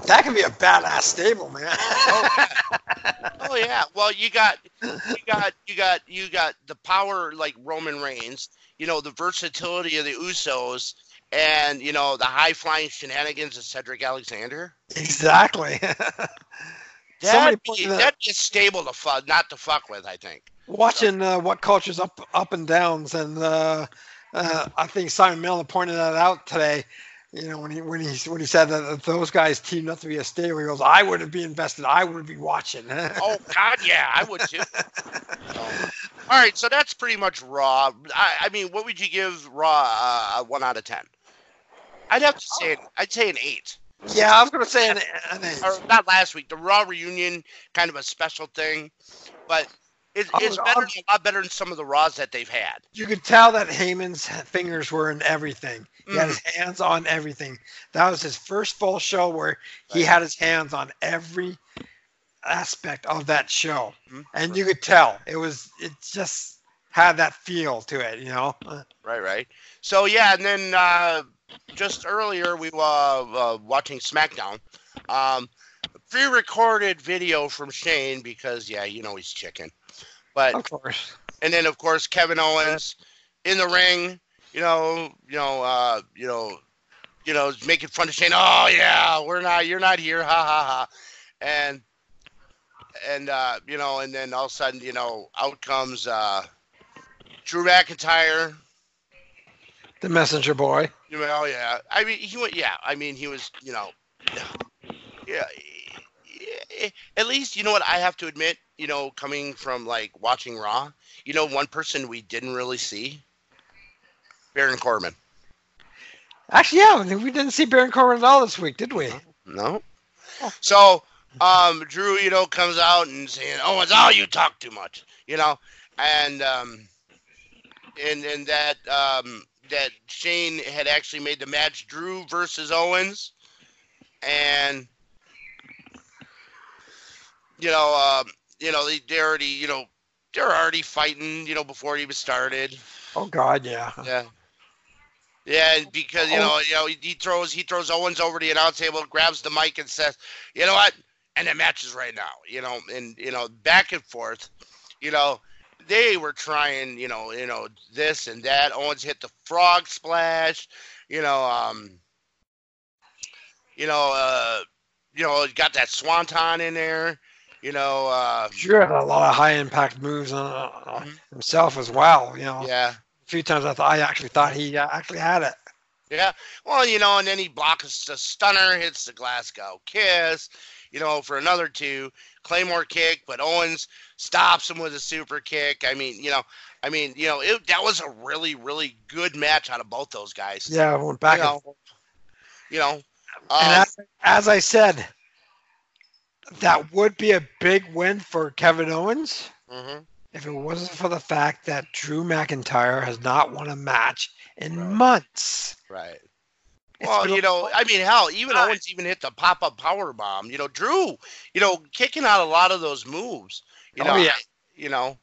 That could be a badass stable, man. Oh, yeah. oh yeah. Well, you got you got you got you got the power like Roman Reigns. You know the versatility of the Usos, and you know the high flying shenanigans of Cedric Alexander. exactly. That'd be, pointed that'd be a stable to fuck, not to fuck with. I think. Watching uh, what cultures up up and downs, and uh, uh, I think Simon Miller pointed that out today. You know when he when he when he said that if those guys teamed up to be a stable, he goes, "I would be invested. I would be watching." Oh God, yeah, I would too. All right, so that's pretty much Raw. I, I mean, what would you give Raw uh, one out of ten? I'd have to say, I'd say an eight. yeah, I was gonna say an, an eight. or not last week. The Raw reunion, kind of a special thing, but it, it's better, I'll- a lot better than some of the Raws that they've had. You could tell that Heyman's fingers were in everything. He had his Mm. hands on everything. That was his first full show where he had his hands on every aspect of that show, Mhm. and you could tell it was. It just had that feel to it, you know. Right, right. So yeah, and then uh, just earlier we were uh, watching SmackDown. Um, pre-recorded video from Shane because yeah, you know he's chicken. But Of course. and then of course Kevin Owens in the ring, you know, you know, uh, you know, you know, making fun of Shane. Oh yeah, we're not, you're not here, ha ha ha, and and uh, you know, and then all of a sudden, you know, out comes uh, Drew McIntyre. The messenger boy. You know, yeah. I mean, he went. Yeah, I mean, he was. You know, yeah. Yeah, At least, you know what I have to admit. You know, coming from like watching Raw, you know, one person we didn't really see, Baron Corbin. Actually, yeah, we didn't see Baron Corbin at all this week, did we? No. So, um, Drew, you know, comes out and saying, "Oh, it's all you talk too much," you know, and um, and and that um that Shane had actually made the match Drew versus Owens, and you know, um, you know, they they already, you know, they're already fighting, you know, before it even started. Oh God, yeah. Yeah. Yeah, because you know, you know, he, throws he throws Owens over the announce table, grabs the mic, and says, "You know what?" And the match is right now. You know, and you know, back and forth. You know, they were trying. You know, you know this and that. Owens hit the frog splash. You know, um, you know, uh, you know, got that swanton in there. You know, uh, Drew had a lot of high impact moves on uh, himself as well. You know, yeah. a few times I thought I actually thought he uh, actually had it. Yeah. Well, you know, and then he blocks the stunner, hits the Glasgow kiss, you know, for another two. Claymore kick, but Owens stops him with a super kick. I mean, you know, I mean, you know, it, that was a really, really good match out of both those guys. Yeah, I went back You know, you know. And Um, as, as I said, that would be a big win for Kevin Owens mhm. if it wasn't for the fact that Drew McIntyre has not won a match in months. Right. It's Well, you know, I mean, hell, even. Owens even hit the pop up power bomb. You know, Drew, you know, kicking out a lot of those moves. You Oh, know, yeah. you know,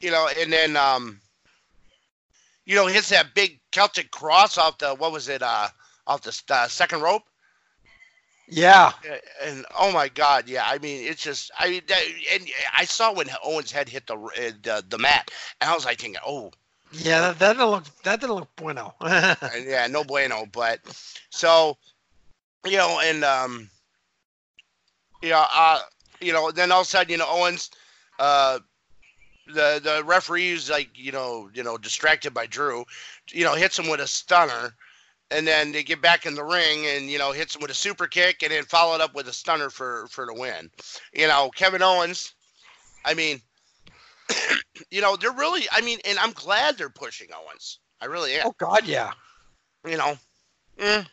you know, and then um, you know, hits that big Celtic cross off the what was it? Uh, off the uh, second rope. Yeah, And oh my God, yeah. I mean, it's just I mean, and I saw when Owens head hit the uh, the, the mat, and I was like thinking, oh, yeah, that, that didn't look that didn't look bueno. Yeah, no bueno. But so, you know, and um, you know, uh, you know, then all of a sudden, you know, Owens, uh, the the referee's like, you know, you know, distracted by Drew, you know, hits him with a stunner, and then they get back in the ring and you know hits him with a super kick, and then followed up with a stunner for for the win. You know, Kevin Owens. I mean, you know, they're really. I mean, and I'm glad they're pushing Owens. I really am. Oh God, yeah. You know, mm.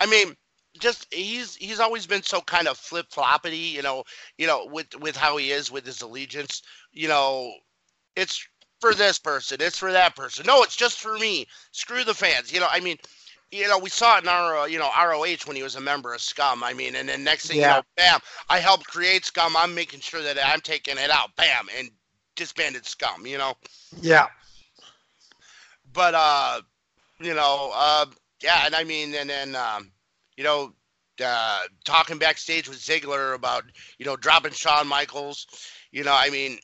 I mean, just he's he's always been so kind of flip floppity. You know, you know, with with how he is with his allegiance. You know, it's for this person, it's for that person. No, it's just for me. Screw the fans. You know, I mean, you know, we saw it in our, uh, you know, ROH when he was a member of Scum. I mean, and then next thing Yeah. you know, bam, I helped create Scum. I'm making sure that I'm taking it out, bam, and disbanded Scum. You know, Yeah. but uh, you know, uh, yeah, and I mean, and then um, you know, uh, talking backstage with Ziggler about you know dropping Shawn Michaels. You know, I mean,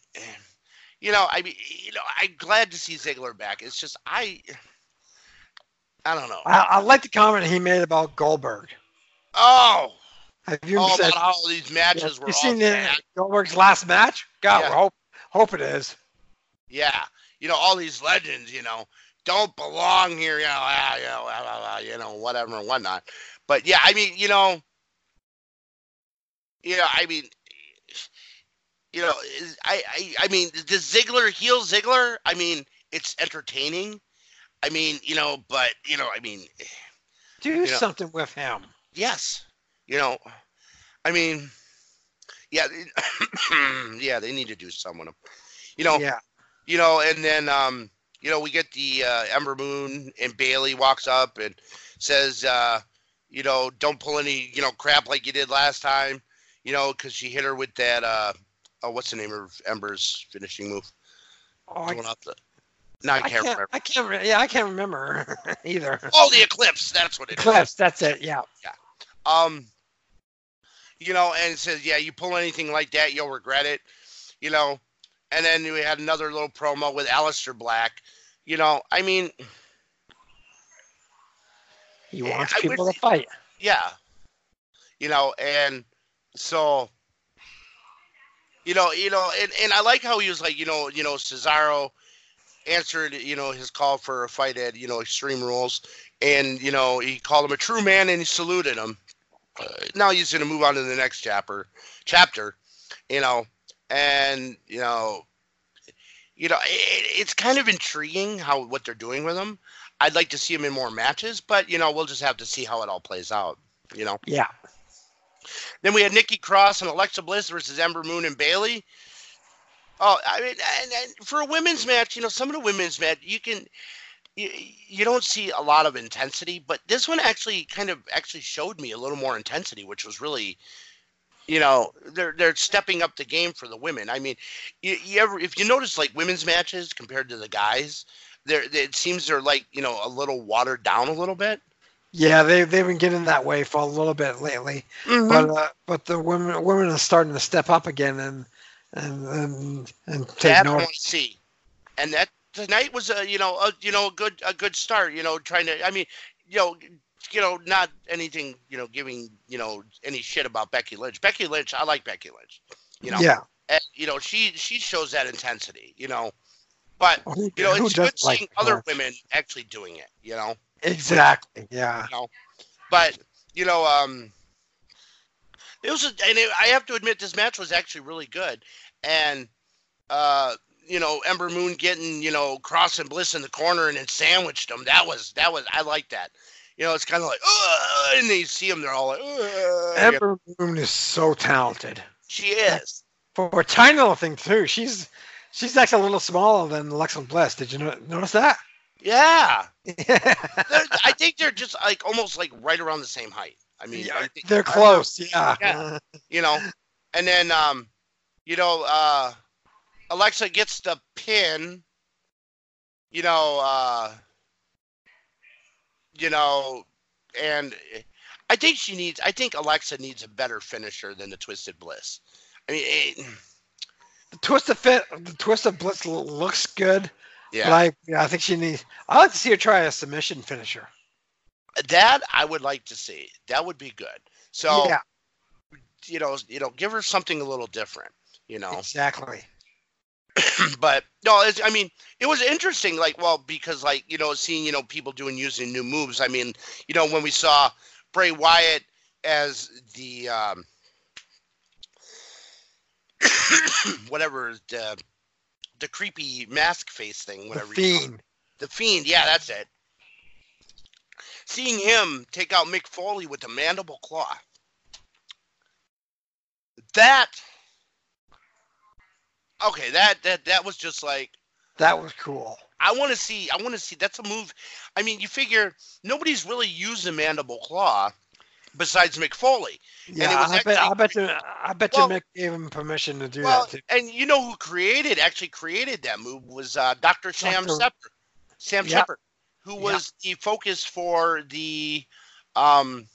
you know, I mean, you know, I'm glad to see Ziggler back. It's just I, I don't know. I, I like the comment he made about Goldberg. Oh, Have you oh said, about how these matches were you seen the. Goldberg's last match? God, Yeah. hope hope it is. Yeah, you know, all these legends, you know, don't belong here, you know, ah, you know, ah, ah, ah, you know, whatever and whatnot. But yeah, I mean, you know, you know, I mean, you know, I, I, I mean, does Ziggler heel Ziggler? I mean, it's entertaining. I mean, you know, but you know, I mean, Do know- something with him. yes, you know, I mean, yeah, yeah, they need to do some with him. You know, Yeah. you know, and then um, you know, we get the uh, Ember Moon and Bayley walks up and says, uh, you know, don't pull any, you know, crap like you did last time, you know, because she hit her with that, uh, oh, what's the name of Ember's finishing move? Oh, I, the, no, I I can't, can't. remember. I can't. re- Yeah, I can't remember either. Oh, the Eclipse. That's what it is. Clips. That's it. Yeah. Yeah. Um, you know, and it says, yeah, you pull anything like that, you'll regret it, you know. And then we had another little promo with Aleister Black. You know, I mean, He wants I people wish- to fight. yeah, you know, and so, you know, you know, and, and I like how he was like, you know, you know, Cesaro answered, you know, his call for a fight at, you know, Extreme Rules, and you know, he called him a true man and he saluted him. Uh, now he's going to move on to the next chapter, chapter, you know, and you know, you know, it, it's kind of intriguing how what they're doing with him. I'd like to see him in more matches, but you know, we'll just have to see how it all plays out. You know. Yeah. Then we had Nikki Cross and Alexa Bliss versus Ember Moon and Bayley. Oh, I mean, and, and for a women's match, you know, some of the women's match you can. You, you don't see a lot of intensity, but this one actually kind of actually showed me a little more intensity, which was really, you know, they're they're stepping up the game for the women. I mean, you, you ever if you notice like women's matches compared to the guys, there it seems they're like you know a little watered down a little bit. Yeah. They they've been getting that way for a little bit lately, Mm-hmm. but uh, but the women women are starting to step up again and and and, and take that notice. see. And that tonight was a you know a you know a good a good start. You know, trying to I mean, you know, you know, not anything you know giving you know any shit about Becky Lynch. Becky Lynch, I like Becky Lynch. You know, Yeah. and, you know she she shows that intensity. You know, but you know it's good doesn't like seeing other women actually doing it. You know, Exactly. Yeah. you know, but you know um. It was, a, and it, I have to admit, this match was actually really good, and uh, you know, Ember Moon getting, you know, Cross and Bliss in the corner and then sandwiched them. That was that was I like that. You know, it's kind of like, Ugh, and then you see them, they're all like, Ugh. Ember Moon is so talented. she is. For a tiny little thing too. She's she's actually a little smaller than Alexa Bliss. Did you notice that? Yeah, I think they're just like almost like right around the same height. I mean, I think- they're close. Yeah. Yeah. you know, and then um, you know, uh, Alexa gets the pin. You know, uh, you know, and I think she needs. I think Alexa needs a better finisher than the Twisted Bliss. I mean, it, The twist of fit, the twist of Bliss looks good. Yeah, But I, yeah, I think she needs. I like to see her try a submission finisher. that I would like to see. That would be good. So yeah, you know, you know, give her something a little different. You know. exactly. but no, it's, I mean, it was interesting. Like, well, because like you know, seeing you know people doing using new moves. I mean, you know, when we saw Bray Wyatt as the um, whatever the the creepy mask face thing, The whatever. you. Fiend. The Fiend, yeah, that's it. Seeing him take out Mick Foley with the mandible claw. That Okay, that that that was just like That was cool. I want to see I want to see that's a move. I mean, you figure nobody's really used the mandible claw besides McFoley. Foley. Yeah, it was I bet. I bet you. I bet Well- you Mick gave him permission to do Well, that too. and you know who created actually created that move was uh, Dr. Sam Dr. Sheppard. Sam Yep. Sheppard, who Yep. was the focus for the um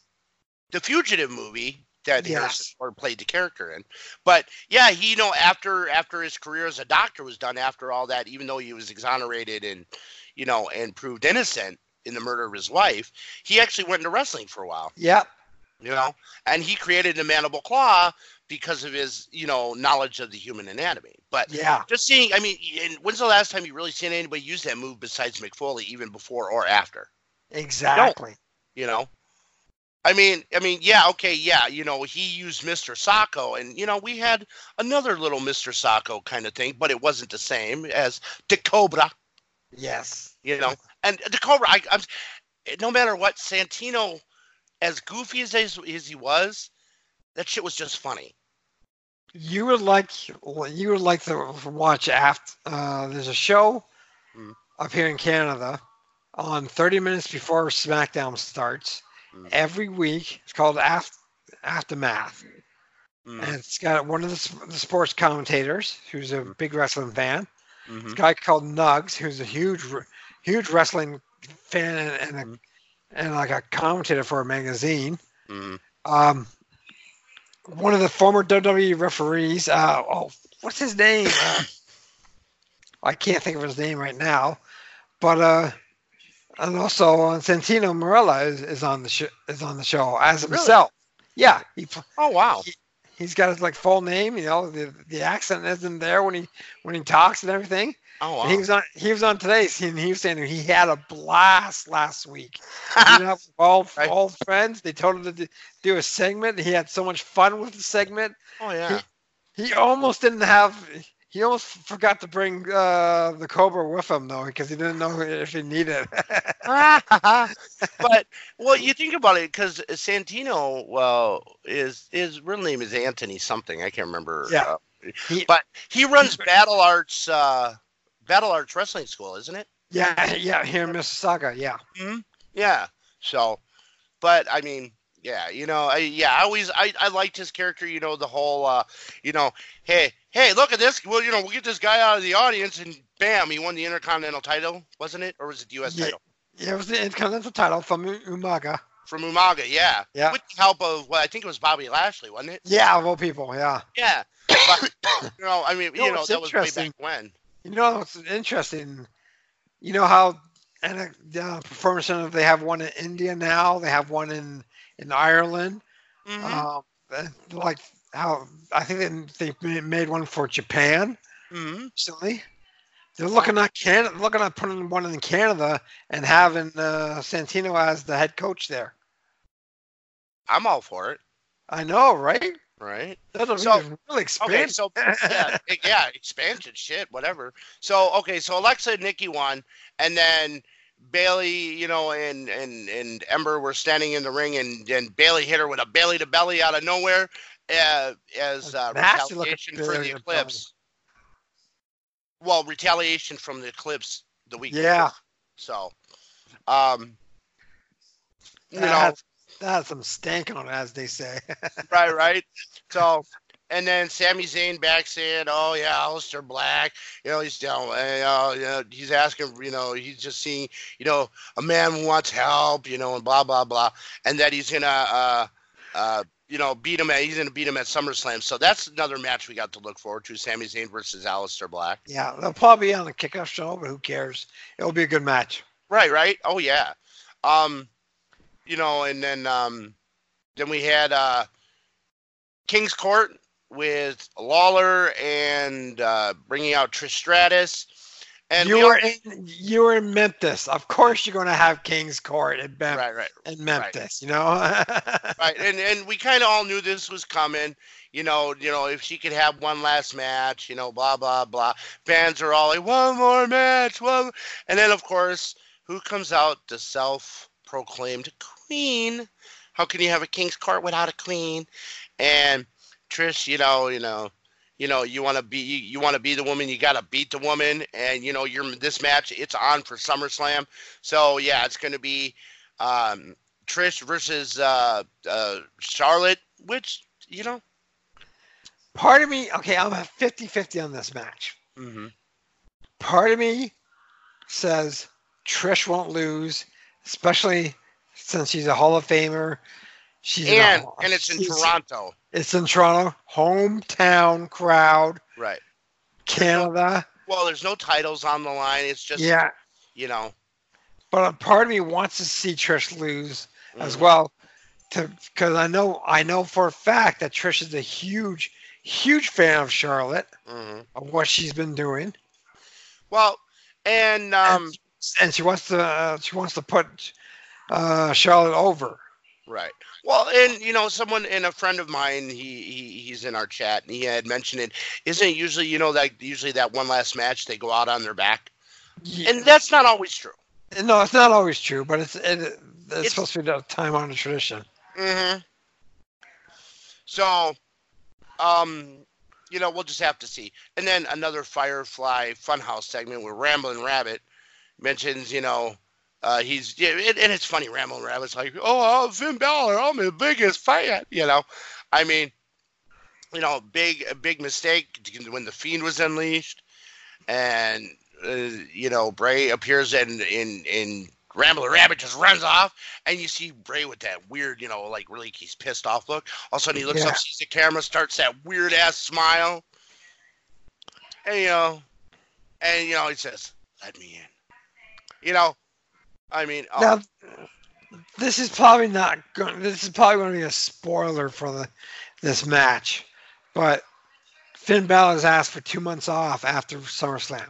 the fugitive movie that Harrison Yes. Ford played the character in. But yeah, he you know after after his career as a doctor was done, after all that, even though he was exonerated and you know and proved innocent in the murder of his wife, he actually went into wrestling for a while Yep. You know and he created the mandible claw because of his you know knowledge of the human anatomy but Yeah. just seeing i mean and when's the last time you really seen anybody use that move besides mick foley even before or after Exactly. you know i mean i mean yeah okay yeah you know he used mr socko and you know we had another little mr socko kind of thing but it wasn't the same as the cobra Yes. you know and the cobra I, i'm no matter what santino as goofy as, as he was that shit was just funny You would like. You would like to watch after. Uh, there's a show Mm. up here in Canada on 30 minutes before SmackDown starts Mm. every week. It's called After Aftermath. Mm, And it's got one of the, the sports commentators who's a big wrestling fan. mhm. a guy called Nugs, who's a huge, huge wrestling fan and, a, Mhm. And like a commentator for a magazine. Mhm. Um, one of the former WWE referees. Uh, oh, what's his name? Uh, I can't think of his name right now, but uh, and also uh, Santino Marella is, is on the sh- is on the show as Really? himself. Yeah, he oh wow he's got his like full name. You know, the the accent isn't there when he when he talks and everything. oh wow And He was on. He was on today, and he was saying he had a blast last week. Meeting up with all Right. old friends. They told him to do- do a segment. He had so much fun with the segment. oh yeah He almost didn't have. He almost forgot to bring uh, the Cobra with him though, because he didn't know if he needed. but well you think about it because santino well his his real name is anthony something i can't remember Yeah. uh, He- but he runs battle arts uh battle arts wrestling school isn't it yeah, yeah, here in Mississauga. Yeah, Yeah. So, but I mean, yeah, you know, I, yeah, I always, I, I liked his character. You know, the whole, uh, you know, hey, hey, look at this. Well, you know, we'll get this guy out of the audience, and bam, he won the Intercontinental title, wasn't it, or was it the U.S. Yeah. title yeah. It was the Intercontinental title from Umaga. from Umaga? Yeah. Yeah. With the help of, well, I think it was Bobby Lashley, wasn't it? Yeah, of all people. Yeah. Yeah. But you know, I mean, You know, you know, it's that was way back when. You know what's interesting? You know how and uh, Performance Center they have one in India now. They have one in in Ireland. Mhm. Um, like how I think they they made one for Japan Mhm. recently. They're looking at Canada, looking at putting one in Canada and having uh, Santino as the head coach there. I'm all for it. I know, right? Right. That'll So- be really Okay, so yeah, yeah, expansion shit, whatever. So okay, so Alexa and Nikki won, and then Bayley, you know, and and and Ember were standing in the ring, and and Bayley hit her with a belly to belly out of nowhere, uh, as uh, retaliation for the to belly. eclipse. Well, retaliation from the eclipse the week. Yeah. before. So, um, you know, That's, that's some stank on it, as they say. right, right. So, and then Sami Zayn back saying, "Oh yeah, Aleister Black, you know, he's down, uh, you know, he's asking, you know, he's just seeing, you know, a man who wants help, you know, and blah blah blah, and that he's gonna, uh, uh, you know, beat him at, he's gonna beat him at SummerSlam. So that's another match we got to look forward to: Sami Zayn versus Aleister Black. yeah, they'll probably be on the kickoff show, but who cares? It'll be a good match. Right, right. Oh yeah. Um, you know, and then um, then we had uh, King's Court with Lawler and uh, bringing out Trish Stratus, And you we were all- in you were in Memphis. Of course, you're going to have King's Court in, Mem- right, right, in Memphis. You know. right. And and we kind of all knew this was coming. You know, you know, if she could have one last match, you know, blah blah blah. Fans are all like, one more match, one. And then of course, who comes out? The self-proclaimed queen. How can you have a king's court without a queen? And Trish, you know, you know, you know, you want to be, you, you want to be the woman. You got to beat the woman. And you know, you're this match. It's on for SummerSlam. So yeah, it's going to be um, Trish versus uh, uh, Charlotte, which you know. Part of me, okay, I'm a 50-50 on this match. Mm-hmm. Part of me says Trish won't lose, especially since she's a Hall of Famer. She's in a- And and it's in Toronto, It's in Toronto, hometown crowd, right? Canada. Well, there's no titles on the line. It's just yeah, you know. but a part of me wants to see Trish lose as mhm. well, to because I know I know for a fact that Trish is a huge, huge fan of Charlotte Mhm. of what she's been doing, Well, and um, and she wants to uh, she wants to put uh, Charlotte over. Right. Well, and you know, someone and a friend of mine, he, he he's in our chat, and he had mentioned it. Isn't it usually, you know, that usually that one last match they go out on their back, Yeah. and that's not always true. No, it's not always true, but it's it, it's, It's- supposed to be a time honored tradition. Mm-hmm. So, um, you know, we'll just have to see. And then another Firefly Funhouse segment where Ramblin' Rabbit mentions, you know, uh, he's yeah, it, and it's funny. Ramblin' Rabbit's like, "Oh, I'm Finn Balor, I'm his biggest fan." You know, I mean, you know, big a big mistake when the Fiend was unleashed, and uh, you know, Bray appears in in in Ramblin' Rabbit just runs off, and you see Bray with that weird, you know, like really he's pissed off look. All of a sudden he looks Yeah. up, sees the camera, starts that weird ass smile, and you know, and you know he says, "Let me in." You know, I mean, oh, Now, this is probably not going. This is probably going to be a spoiler for the this match, but Finn Balor's asked for two months off after SummerSlam.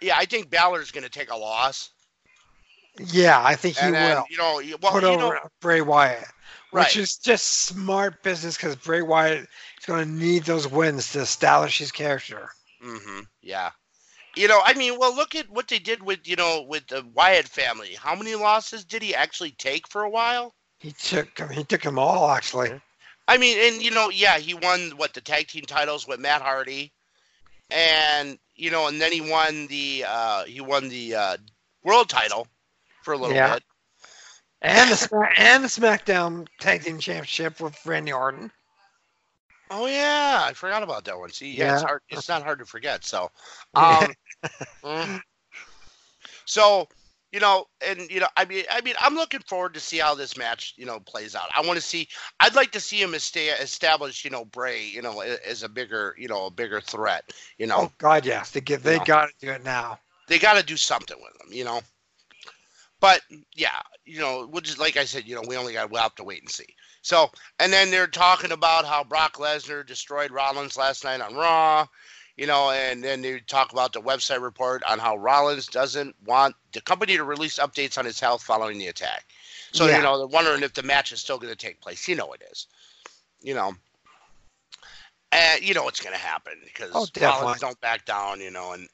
yeah, I think Balor's going to take a loss, Yeah, I think he and will you know, well, put you over know, Bray Wyatt, Right. which is just smart business because Bray Wyatt is going to need those wins to establish his character. Mm-hmm. Yeah. You know, I mean, well, look at what they did with, you know, with the Wyatt family. How many losses did he actually take for a while? He took he took them all actually. I mean, and you know, yeah, he won what the tag team titles with Matt Hardy, and you know, and then he won the uh, he won the uh, world title for a little Yeah. bit. And the and the SmackDown Tag Team Championship with Randy Orton. Oh yeah, I forgot about that one. See, yeah, it's hard. It's not hard to forget. So, um, mm. so you know, and you know, I mean, I mean, I'm looking forward to see how this match, you know, plays out. I want to see. I'd like to see him esta- establish, you know, Bray, you know, as a bigger, you know, a bigger threat. You know, Oh God, yes, they get they got to do it now. they got to do something with him, you know. But yeah, you know, we'll just like I said, you know, we only got we'll have to wait and see. So, and then they're talking about how Brock Lesnar destroyed Rollins last night on Raw, you know, and then they talk about the website report on how Rollins doesn't want the company to release updates on his health following the attack. So, Yeah. you know, they're wondering if the match is still going to take place. You know, it is. You know, and you know what's going to happen because Oh. Rollins don't back down, you know, and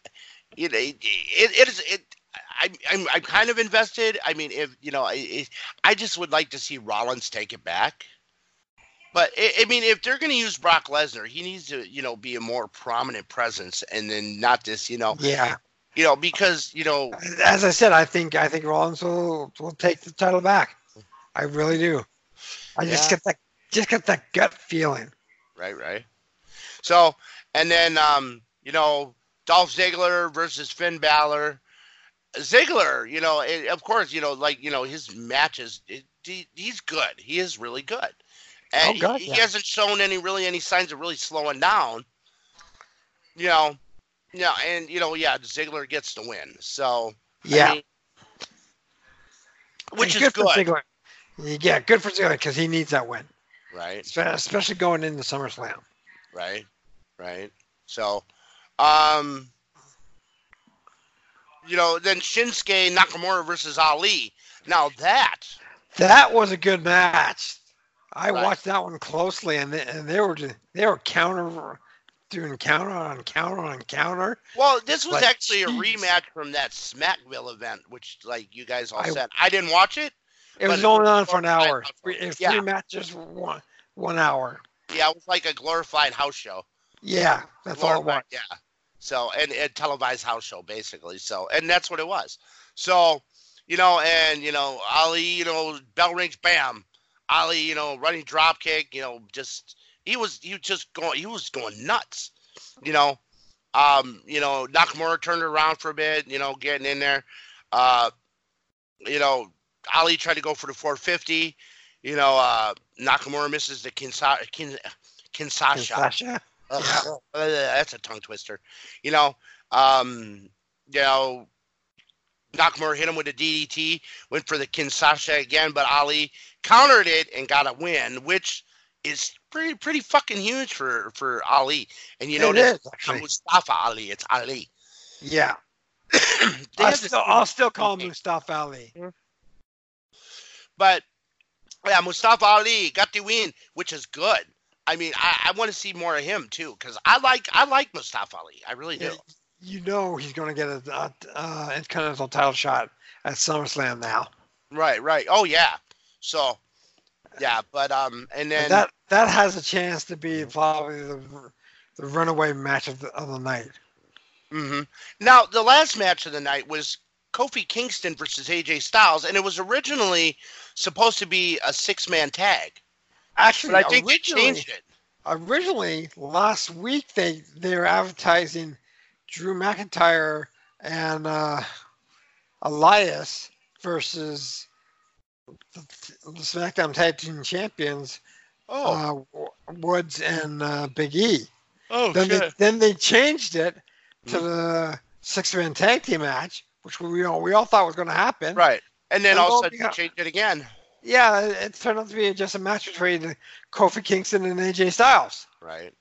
you know, it, it, it is it. I, I'm I'm kind of invested. I mean, if you know, I I just would like to see Rollins take it back. But I, I mean, if they're going to use Brock Lesnar, he needs to you know be a more prominent presence, and then not this you know Yeah, you know because you know as I said, I think I think Rollins will will take the title back. I really do. I just Yeah. get that just get that gut feeling. right right. So and then um you know Dolph Ziggler versus Finn Balor. Ziggler, you know, and of course, you know, like you know, his matches, it, he, he's good. He is really good, and Oh, God, he, yeah. he hasn't shown any really any signs of really slowing down. You know, yeah, and you know, yeah, Ziggler gets the win. So I Yeah, mean, which And is for good, Ziggler. Yeah, good for Ziggler because he needs that win, right? Especially going into SummerSlam. Right, right. So, um, you know, then Shinsuke Nakamura versus Ali. Now that That was a good match. I Right. watched that one closely, and they, and they were just, they were counter doing counter on counter on counter. well, this was Like, actually a rematch from that Smackville event, which like you guys all I- said. I didn't watch it. It was going on for an hour. Three, Yeah. three matches, one one hour. Yeah, it was like a glorified house show. Yeah, that's all it was. Yeah. So and a televised house show basically. So and that's what it was. So, you know, and you know, Ali, you know, bell rings, bam. Ali, you know, running drop kick, you know, just he was he was just going he was going nuts. You know. Um, you know, Nakamura turned around for a bit, you know, getting in there. Uh you know, Ali tried to go for the 450. You know, uh Nakamura misses the Kinsa Kin Kinsasha. Sasha. Ugh, uh, that's a tongue twister. You know, um, you know, Nakamura hit him with a DDT, went for the Kinsasha again, but Ali countered it and got a win, which is pretty pretty fucking huge for for Ali. And you know, notice is, it's. Mustafa Ali, it's Ali. Yeah, They I still, I'll still call him Okay. Mustafa Ali. But yeah, Mustafa Ali got the win, which is good. I mean, I, I want to see more of him too, because I like I like Mustafa Ali. I really do. Yeah, you know he's going to get a, a uh, Intercontinental title shot at SummerSlam now. Right, right. Oh yeah. So yeah, but um and then that that has a chance to be probably the, the runaway match of the, of the night. hmm Now, the last match of the night was Kofi Kingston versus AJ Styles, and it was originally supposed to be a six man tag. Actually, But I think they changed it. originally last week they they were advertising Drew McIntyre and uh, Elias versus the, the SmackDown Tag Team Champions Oh, uh, Woods and uh, Big E. oh Then they, then they changed it to the six man tag team match, which we all we all thought was going to happen. Right. And then And all of a sudden they changed it again. Yeah, it, turned out to be just a match between Kofi Kingston and AJ Styles. Right.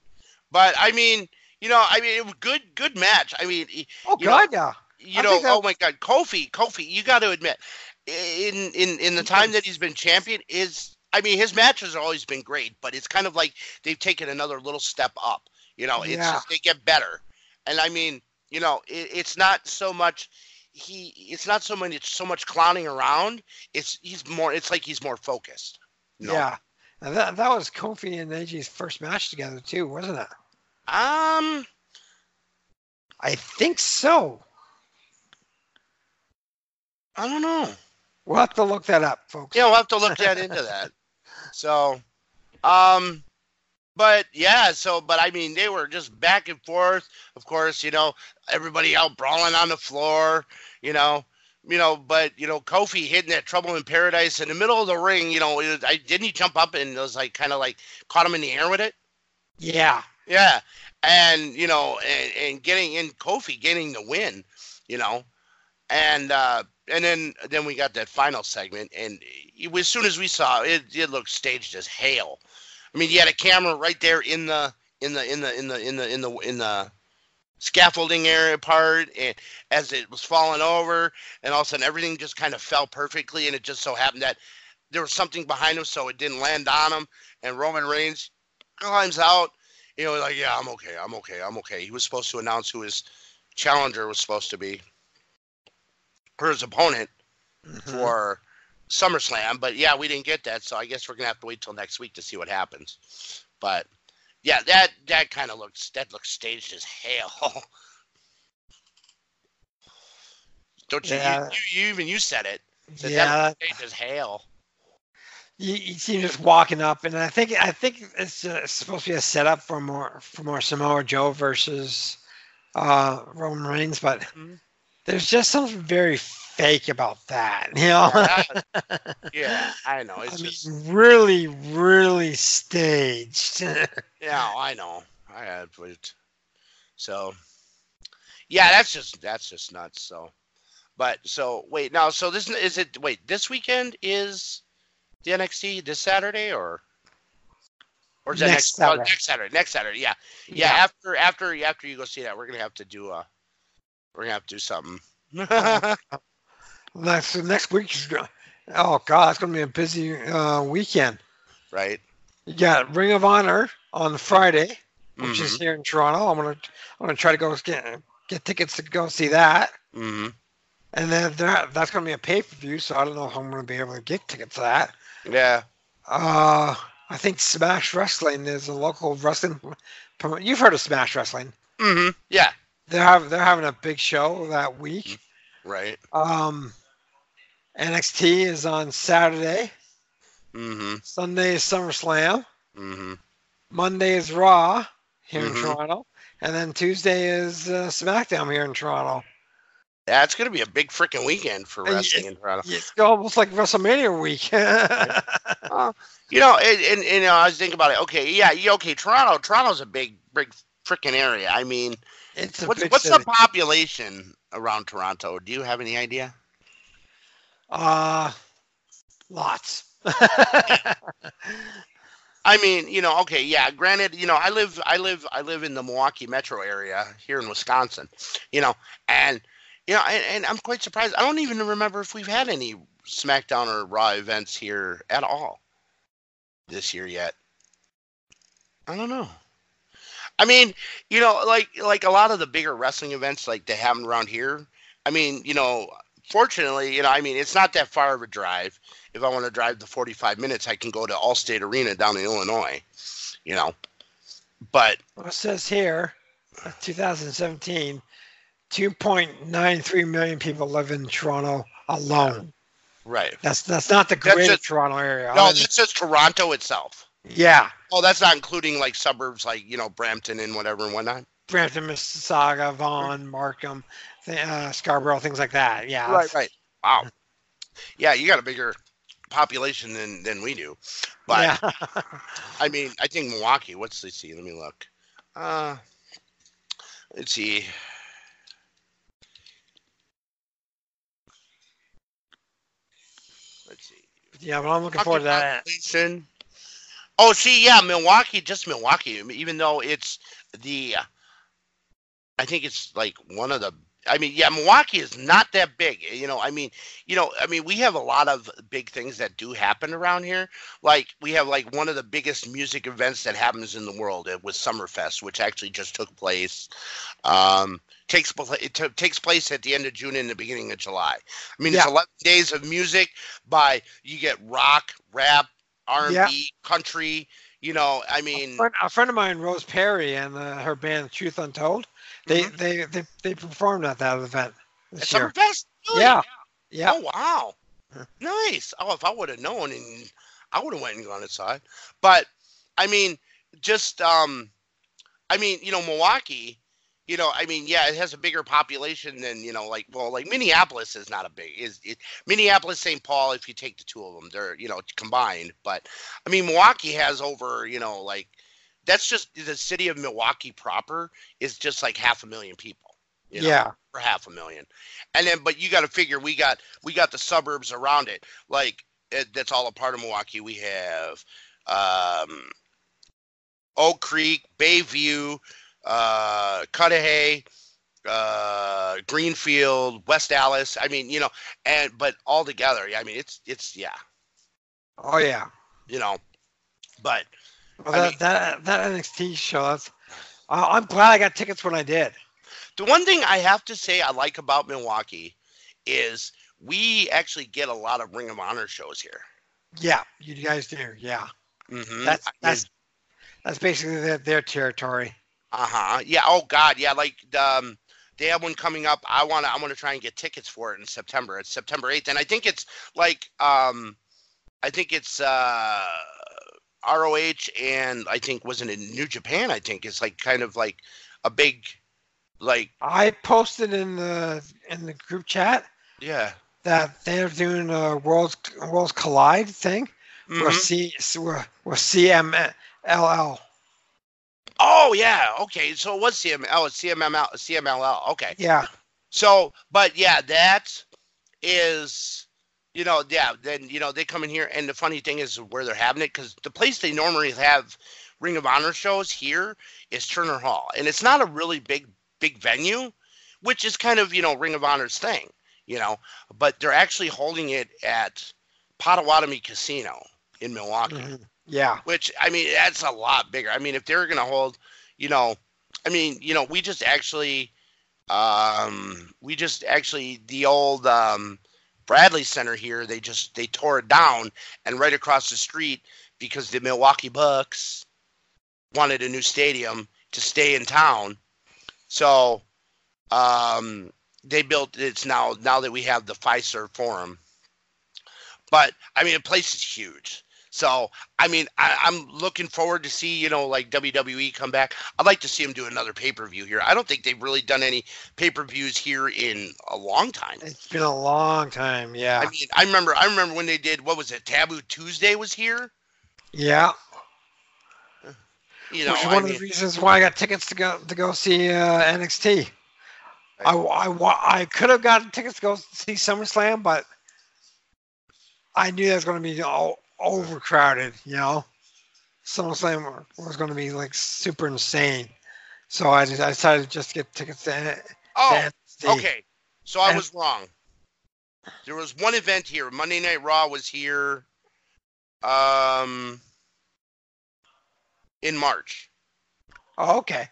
But I mean, you know, I mean, it was good, good match. I mean, Oh You know, God, yeah. you I know, oh my God, Kofi, Kofi, you got to admit, in in in the time that he's been champion, is I mean, his matches have always been great, but it's kind of like they've taken another little step up. You know, it's Yeah. just they get better, and I mean, you know, it, it's not so much he, it's not so much it's so much clowning around. It's he's more, it's like he's more focused. you know? Yeah. And that, that was Kofi and AJ's first match together too, wasn't it? Um. I think so. I don't know. We'll have to look that up, folks. Yeah, we'll have to look that into that. So, um, but yeah, so but I mean, they were just back and forth. Of course, you know, everybody out brawling on the floor. You know, you know, but you know, Kofi hitting that trouble in paradise in the middle of the ring. You know, it, I didn't he jump up and it was like kind of like caught him in the air with it. Yeah. Yeah, and you know, and, and getting in Kofi getting the win, you know, and uh, and then then we got that final segment, and it, as soon as we saw it, it looked staged as hell. I mean, you had a camera right there in the in the in the in the in the in the in the scaffolding area part, and as it was falling over, and all of a sudden everything just kind of fell perfectly, and it just so happened that there was something behind him, so it didn't land on him, and Roman Reigns climbs out you know, like, yeah, I'm okay, I'm okay, I'm okay. He was supposed to announce who his challenger was supposed to be, or his opponent Mhm. for SummerSlam, but yeah, we didn't get that, so I guess we're gonna have to wait till next week to see what happens. But yeah, that that kind of looks that looks staged as hell. Don't you, Yeah. you, you? You even you said it. Said yeah. that staged as hell. You, you see him just walking up, and I think I think it's uh, supposed to be a setup for more for more Samoa Joe versus uh, Roman Reigns, but Mhm. there's just something very fake about that. You know, Yeah, yeah, I know. I It's just mean, really, really staged. Yeah, I know. I have it. So, yeah, that's just that's just nuts. So, but so wait now. So this is it. Wait, this weekend is the NXT this Saturday or or is that Next next oh, Saturday. next Saturday? Next Saturday. Yeah. yeah, After after after you go see that, we're gonna have to do a we're gonna have to do something uh-huh. Next next week, oh god, it's gonna be a busy uh, weekend. right. You got Ring of Honor on Friday, which is Mhm. here in Toronto. I'm gonna I'm gonna try to go get get tickets to go see that. hmm And then that that's gonna be a pay per view, so I don't know if I'm gonna be able to get tickets to that. Yeah. Uh, I think Smash Wrestling is a local wrestling. You've heard of Smash Wrestling? Mm-hmm. Yeah. They're having they're having a big show that week. Right. Um, NXT is on Saturday. hmm Sunday is SummerSlam. hmm Monday is Raw here Mhm. in Toronto, and then Tuesday is uh, SmackDown here in Toronto. Yeah, it's gonna be a big freaking weekend for wrestling in Toronto. It's almost like WrestleMania week. You know, and, and, and you know, I was thinking about it. Okay, yeah, okay. Toronto, Toronto's a big, big freaking area. I mean, it's a what's what's the population around Toronto? Do you have any idea? Uh, lots. I mean, you know, okay, yeah. Granted, you know, I live, I live, I live in the Milwaukee metro area here in Wisconsin. You know, and you know, and, and I'm quite surprised. I don't even remember if we've had any SmackDown or Raw events here at all this year yet. I don't know. I mean, you know, like like a lot of the bigger wrestling events like they have around here. I mean, you know, fortunately, you know, I mean, it's not that far of a drive. If I want to drive the 45 minutes, I can go to Allstate Arena down in Illinois, you know. But Well, it says here, uh, 2017, 2.93 million people live in Toronto alone. right. That's that's not the greater just- Toronto area. No, that says Toronto itself. yeah, Oh, that's not including like suburbs like, you know, Brampton and whatever and whatnot. Brampton, Mississauga, Vaughan, Markham, uh, Scarborough, things like that. Yeah, Right, right. Wow. Yeah, you got a bigger population than than we do. But yeah. I mean, I think Milwaukee. What's let's see? Let me look. Uh, let's see. Let's see. yeah, but I'm looking forward to that. Population. Oh, see, yeah, Milwaukee, just Milwaukee. Even though it's the, I think it's like one of the. I mean, yeah, Milwaukee is not that big. You know, I mean, you know, I mean, we have a lot of big things that do happen around here. Like we have like one of the biggest music events that happens in the world. It was Summerfest, which actually just took place. Um, takes it t- takes place at the end of June and the beginning of July. I mean, it's 11 days of music by you get rock, rap, R&B, Yeah. country. You know, I mean, friend, a friend of mine, Rose Perry, and uh, her band Truth Untold, they, Mhm. they they they performed at that event at year. Summerfest. Really? Yeah, yeah. Oh wow, nice. Oh, if I would have known, and I would have went and gone inside. But I mean, just um, I mean, you know, Milwaukee. You know, I mean, yeah, it has a bigger population than you know, like well, like Minneapolis is not a big is it, Minneapolis, St. Paul. If you take the two of them, they're you know combined. But I mean, Milwaukee has over you know like that's just the city of Milwaukee proper is just like half a million people. You know? yeah. for half a million and then but you got to figure we got we got the suburbs around it like it, that's all a part of milwaukee we have um oak creek bayview uh cudahy uh greenfield west allis i mean you know and but all together i mean it's it's yeah Oh yeah. you know but Well, I that, mean- that that NXT show. That's. I I'm glad I got tickets when I did. The one thing I have to say I like about Milwaukee is we actually get a lot of Ring of Honor shows here. Yeah, you guys do. Yeah, Mm-hmm. that's that's that's basically their, their territory. uh huh. Yeah. Oh God. Yeah. Like um, they have one coming up. I wanna I wanna try and get tickets for it in September. It's September eighth, and I think it's like um, I think it's uh. ROH and I think wasn't in New Japan. I think it's like kind of like a big, like I posted in the in the group chat yeah. that they're doing a worlds worlds collide thing where Mhm. C where, where CMLL. Oh yeah. Okay. So it was CML. Oh, CMML. CMLL. Okay. Yeah, So, but yeah, that is, you know, yeah. Then you know they come in here, and the funny thing is where they're having it because the place they normally have Ring of Honor shows here is Turner Hall, and it's not a really big big venue, which is kind of you know Ring of Honor's thing, you know. But they're actually holding it at Potawatomi Casino in Milwaukee, Mhm. Yeah. which I mean that's a lot bigger. I mean if they're gonna hold, you know, I mean you know we just actually, um, we just actually the old um, Bradley Center here they just they tore it down and right across the street because the Milwaukee Bucks wanted a new stadium to stay in town. So um, they built it's now now that we have the Fiserv Forum. But I mean, the place is huge. So I mean, I, I'm looking forward to see you know like WWE come back. I'd like to see them do another pay per view here. I don't think they've really done any pay per views here in a long time. It's been a long time. Yeah. I mean, I remember I remember when they did what was it? Taboo Tuesday was here. yeah. You know, Which is I one of mean, the reasons why I got tickets to go to go see uh, NXT. I, I, I could have gotten tickets to go see SummerSlam, but I knew that was going to be all overcrowded. You know, SummerSlam was going to be like super insane. So I, just, I decided just to get tickets to, oh. Okay, so I was wrong. There was one event here. Monday Night Raw was here, um, in March. Oh, okay.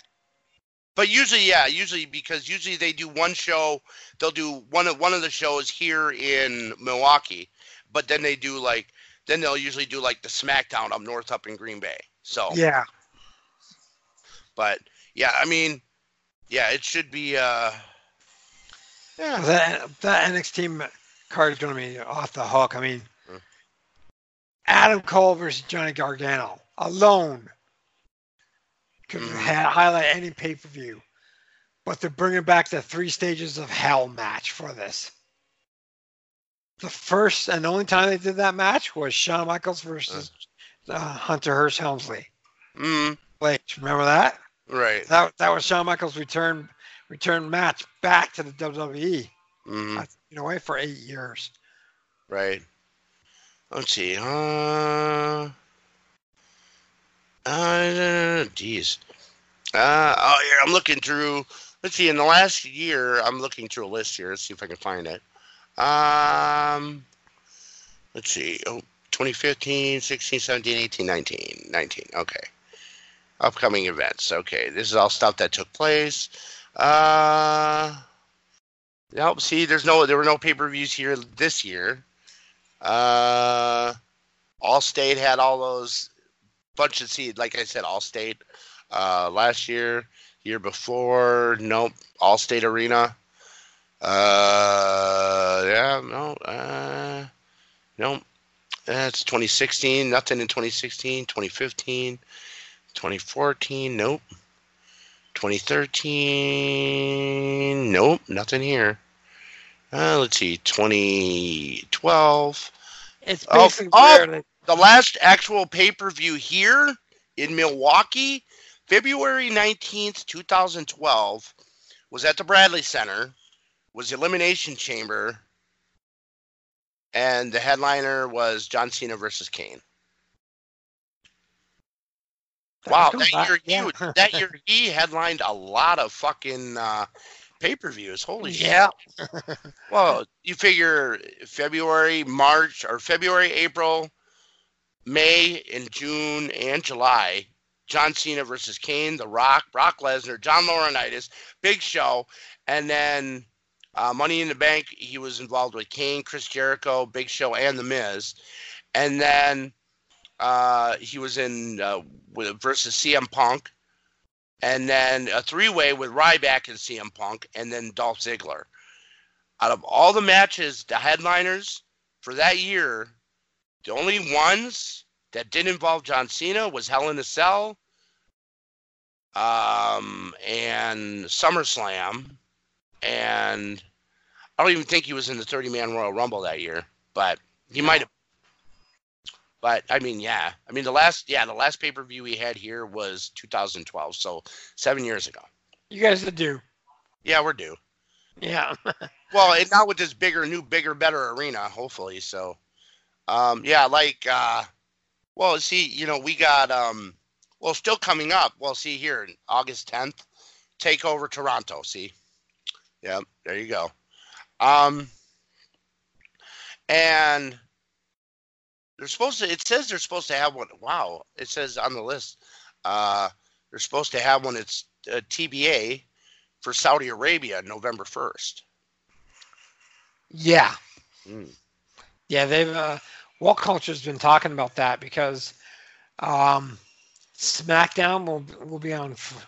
But usually, yeah, usually because usually they do one show. They'll do one of one of the shows here in Milwaukee, but then they do like then they'll usually do like the SmackDown up north, up in Green Bay. So Yeah. but yeah, I mean, yeah, it should be. uh Yeah, That that NXT card is going to be off the hook. I mean, Hmm. Adam Cole versus Johnny Gargano alone could Mhm. ha- highlight any pay per view. But they're bringing back the three stages of hell match for this. The first and only time they did that match was Shawn Michaels versus uh, Hunter Hearst Helmsley. mm, Like, remember that? right. That that was Shawn Michaels' return return match back to the WWE. Mm, That's been away for eight years. right. Let's see. Uh, uh, geez. Uh, oh, here I'm looking through. Let's see. In the last year, I'm looking through a list here. Let's see if I can find it. Um, let's see. Oh, 2015, 16, 17, 18, 19, 19. Okay. Upcoming events. Okay. This is all stuff that took place. Uh, nope. See, there's no, there were no pay-per-views here this year. Uh, Allstate had all those bunch of seed. like I said, Allstate. Uh, last year, year before, nope. Allstate Arena. Uh, yeah, no, uh, nope. That's 2016. Nothing in 2016. 2015. 2014. Nope. 2013. Nope. Nothing here. Uh, let's see. 2012. It's Oh, basically oh! they- The last actual pay per view here in Milwaukee, February 19th, 2012, was at the Bradley Center, was Elimination Chamber, and the headliner was John Cena versus Kane. Wow, that back- year, yeah. he, that year he headlined a lot of fucking uh, pay per views. Holy shit. yeah. Well, you figure February, March, or February, April, May, and June, and July. John Cena versus Kane, The Rock, Brock Lesnar, John Laurinaitis, Big Show, and then uh, Money in the Bank. He was involved with Kane, Chris Jericho, Big Show, and The Miz, and then uh, he was in uh, with, versus CM Punk, and then a three-way with Ryback and CM Punk, and then Dolph Ziggler. Out of all the matches, the headliners for that year, the only ones that didn't involve John Cena was Hell in a Cell, um, and SummerSlam, and I don't even think he was in the 30 Man Royal Rumble that year, but he might have. But I mean, yeah, I mean the last, yeah, the last pay per view we had here was 2012, so seven years ago. You guys would do. Yeah, we're due. Yeah. Well, and now with this bigger, new, bigger, better arena, hopefully. So, um, yeah, like, uh, well, see, you know, we got, um, well, still coming up. Well, see here, August 10th, Takeover Toronto. See, Yep, there you go. Um, and they're supposed to. It says they're supposed to have one. Wow, it says on the list. Uh, they're supposed to have one. It's uh, TBA for Saudi Arabia, November first. Yeah. Mm. Yeah, they've uh, WhatCulture's been talking about that because um, SmackDown will will be on f-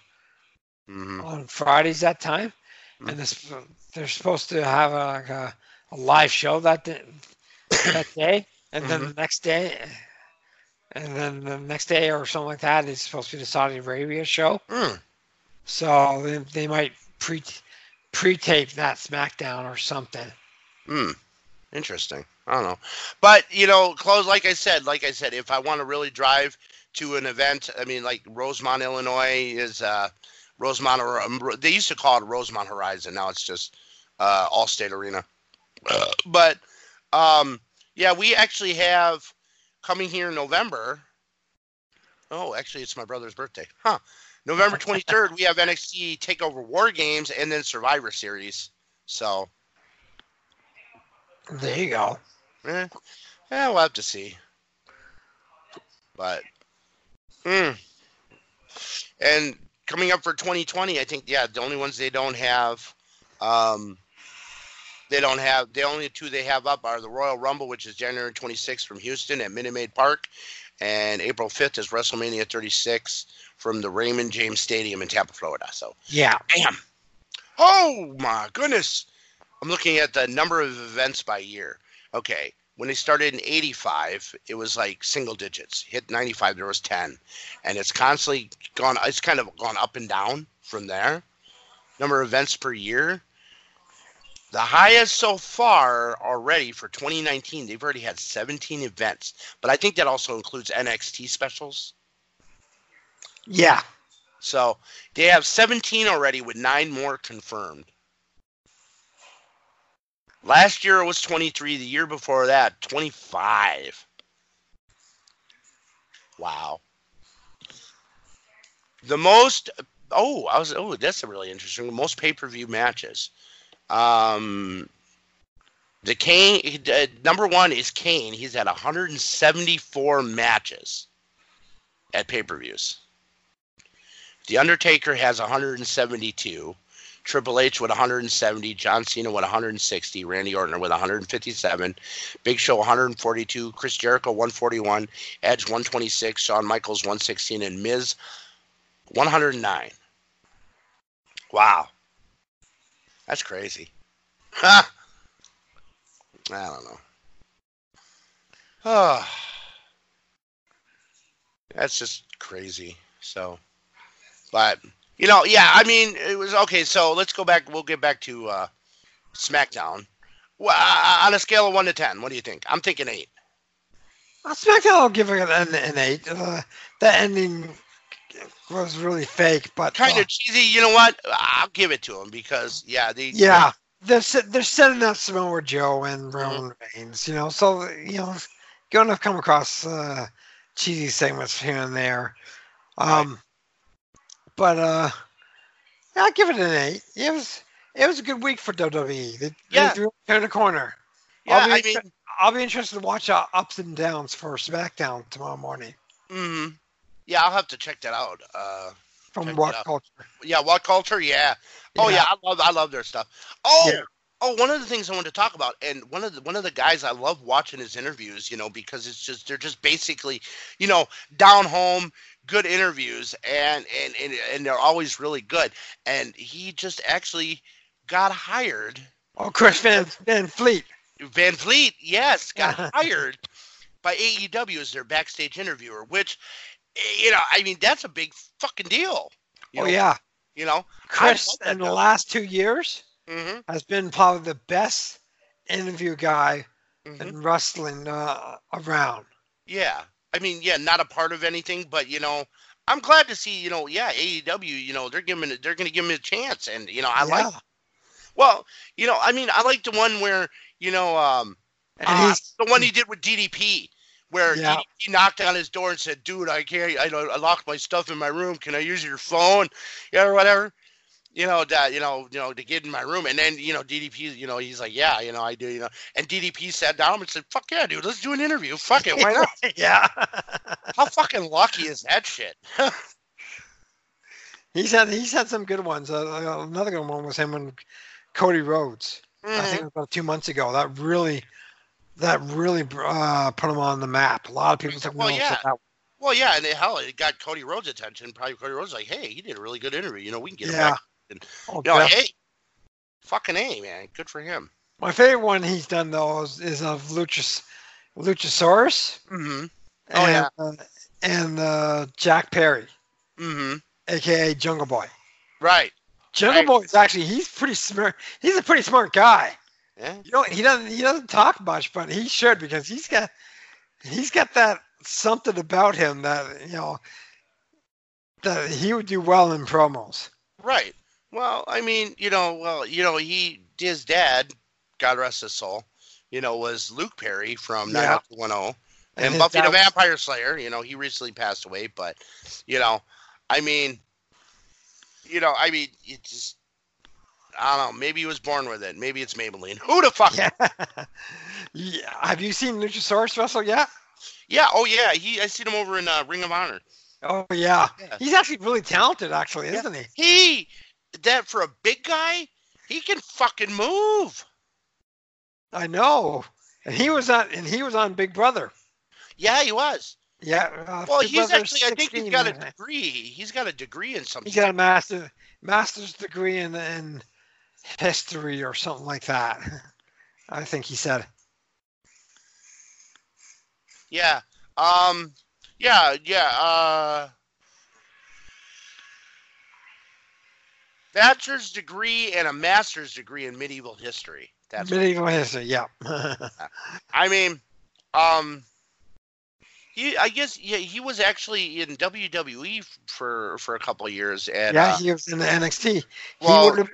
hmm on Fridays that time, and this they're supposed to have a, like a, a live show that day, that day, and then the next day, and then the next day or something like that is supposed to be the Saudi Arabia show. Mm. So they, they might pre pre-tape that SmackDown or something. Hmm. Interesting. I don't know, but you know, close. Like I said, like I said, if I want to really drive to an event, I mean, like Rosemont, Illinois is uh, Rosemont, or um, they used to call it Rosemont Horizon. Now it's just uh, Allstate Arena. but um, yeah, we actually have coming here in November. Oh, actually, it's my brother's birthday. Huh. November 23rd, we have NXT Takeover War Games and then Survivor Series. So, There you go. eh, yeah, we'll have to see. But, mm. and coming up for 2020, I think, yeah, the only ones they don't have, um, they don't have, the only two they have up are the Royal Rumble, which is January 26th from Houston at Minute Maid Park, and April 5th is WrestleMania 36 from the Raymond James Stadium in Tampa, Florida. So, Yeah. Damn. Oh my goodness. I'm looking at the number of events by year. Okay. When they started in 85, it was like single digits. Hit 95, there was 10. And it's constantly gone, it's kind of gone up and down from there. Number of events per year. The highest so far already for 2019, they've already had 17 events. But I think that also includes NXT specials. Yeah. So they have 17 already with nine more confirmed. Last year it was 23. The year before that, 25. Wow. The most. Oh, I was. Oh, that's a really interesting. Most pay-per-view matches. Um, the Kane uh, number one is Kane. He's at 174 matches at pay-per-views. The Undertaker has 172. Triple H with 170. John Cena with 160. Randy Orton with 157. Big Show 142. Chris Jericho 141. Edge 126. Shawn Michaels 116. And Miz 109. Wow. That's crazy. Ha! I don't know. Oh. That's just crazy. So. But you know, yeah, I mean, it was okay. So let's go back. We'll get back to uh, SmackDown. Well, uh, on a scale of one to ten, what do you think? I'm thinking eight. Uh, SmackDown, I'll give it an, an eight. Uh, that ending was really fake, but Kind uh, of cheesy. You know what? I'll give it to them because yeah, they yeah, they're they're setting up Samoa Joe and Mm-hmm. Roman Reigns. You know, so you know, going to come across uh, cheesy segments here and there. Um, but uh, yeah, I'll give it an eight. It was it was a good week for WWE. They, Yeah. they turned the corner. Yeah, I'll be I mean, I'll be interested to watch uh, ups and downs for SmackDown tomorrow morning hmm yeah, I'll have to check that out. Uh, from What. Culture. yeah, what culture? Yeah. Oh yeah, Yeah. I love I love their stuff. Oh. Yeah. Oh, one of the things I wanted to talk about, and one of the one of the guys I love watching his interviews, you know, because it's just they're just basically, you know, down home, good interviews, and and and, and they're always really good. And he just actually got hired. Oh, Chris Van Van Vliet. Van Vliet, yes, got hired by AEW as their backstage interviewer, which, you know, I mean, that's a big fucking deal. You Oh know, yeah, You know, Chris in the last two years hmm has been probably the best interview guy hmm in wrestling uh, around. Yeah. I mean, yeah, not a part of anything, but you know, I'm glad to see, you know, yeah, AEW, you know, they're giving it, they're going to give him a chance, and you know, I like. Well, you know, I mean, I like the one where you know, um, uh, the one he did with DDP, where Yeah. DDP knocked on his door and said, "Dude, I can't, I, don't- I locked my stuff in my room. Can I use your phone? Yeah, or whatever." You know, that you know, you know, to get in my room, and then you know, DDP, you know, he's like, yeah, you know, I do, you know, and DDP sat down and said, fuck yeah, dude, let's do an interview. Fuck it, why not? yeah. How fucking lucky is that shit? he's had he's had some good ones. Uh, another good one was him and Cody Rhodes. I think it was about two months ago. That really, that really uh, put him on the map. A lot of people took Well, yeah. Well, yeah, and it, hell, it got Cody Rhodes' attention. Probably Cody Rhodes was like, hey, he did a really good interview. You know, we can get him back. And, Oh, you know, like, hey, fucking a man, good for him. My favorite one he's done though is, is of Luchas, Luchasaurus Mm-hmm. and Oh, yeah. uh, and uh, Jack Perry, Mm-hmm. aka Jungle Boy. Right. Jungle Right. Boy is actually he's pretty smart. He's a pretty smart guy. Yeah. You know he doesn't he doesn't talk much, but he should because he's got he's got that something about him that you know that he would do well in promos. Right. Well, I mean, you know, well, you know, he his dad, God rest his soul, you know, was Luke Perry from Yeah. 90210 And and Buffy the Vampire Slayer. You know, he recently passed away, but you know, I mean, you know, I mean, it just. I don't know. Maybe he was born with it. Maybe it's Maybelline. Who the fuck? Yeah. yeah. Have you seen Luchasaurus wrestle yet? Yeah. Oh yeah. He. I seen him over in uh, Ring of Honor. Oh yeah. Yeah. He's actually really talented, actually, Yeah. isn't he? He. That for a big guy, he can fucking move. I know. And he was on and he was on Big Brother. Yeah, he was. Yeah. Uh, Well, Big he's actually. I think he's got a degree. He's got a degree in something. He's got a master master's degree in in history or something like that. I think he said. Yeah. Um. Yeah. Yeah. Uh. Bachelor's degree and a master's degree in medieval history. That's. medieval history. Yeah. I mean, um. He, I guess, yeah, he was actually in WWE for for a couple of years, and yeah, uh, he was in the NXT. well- he would have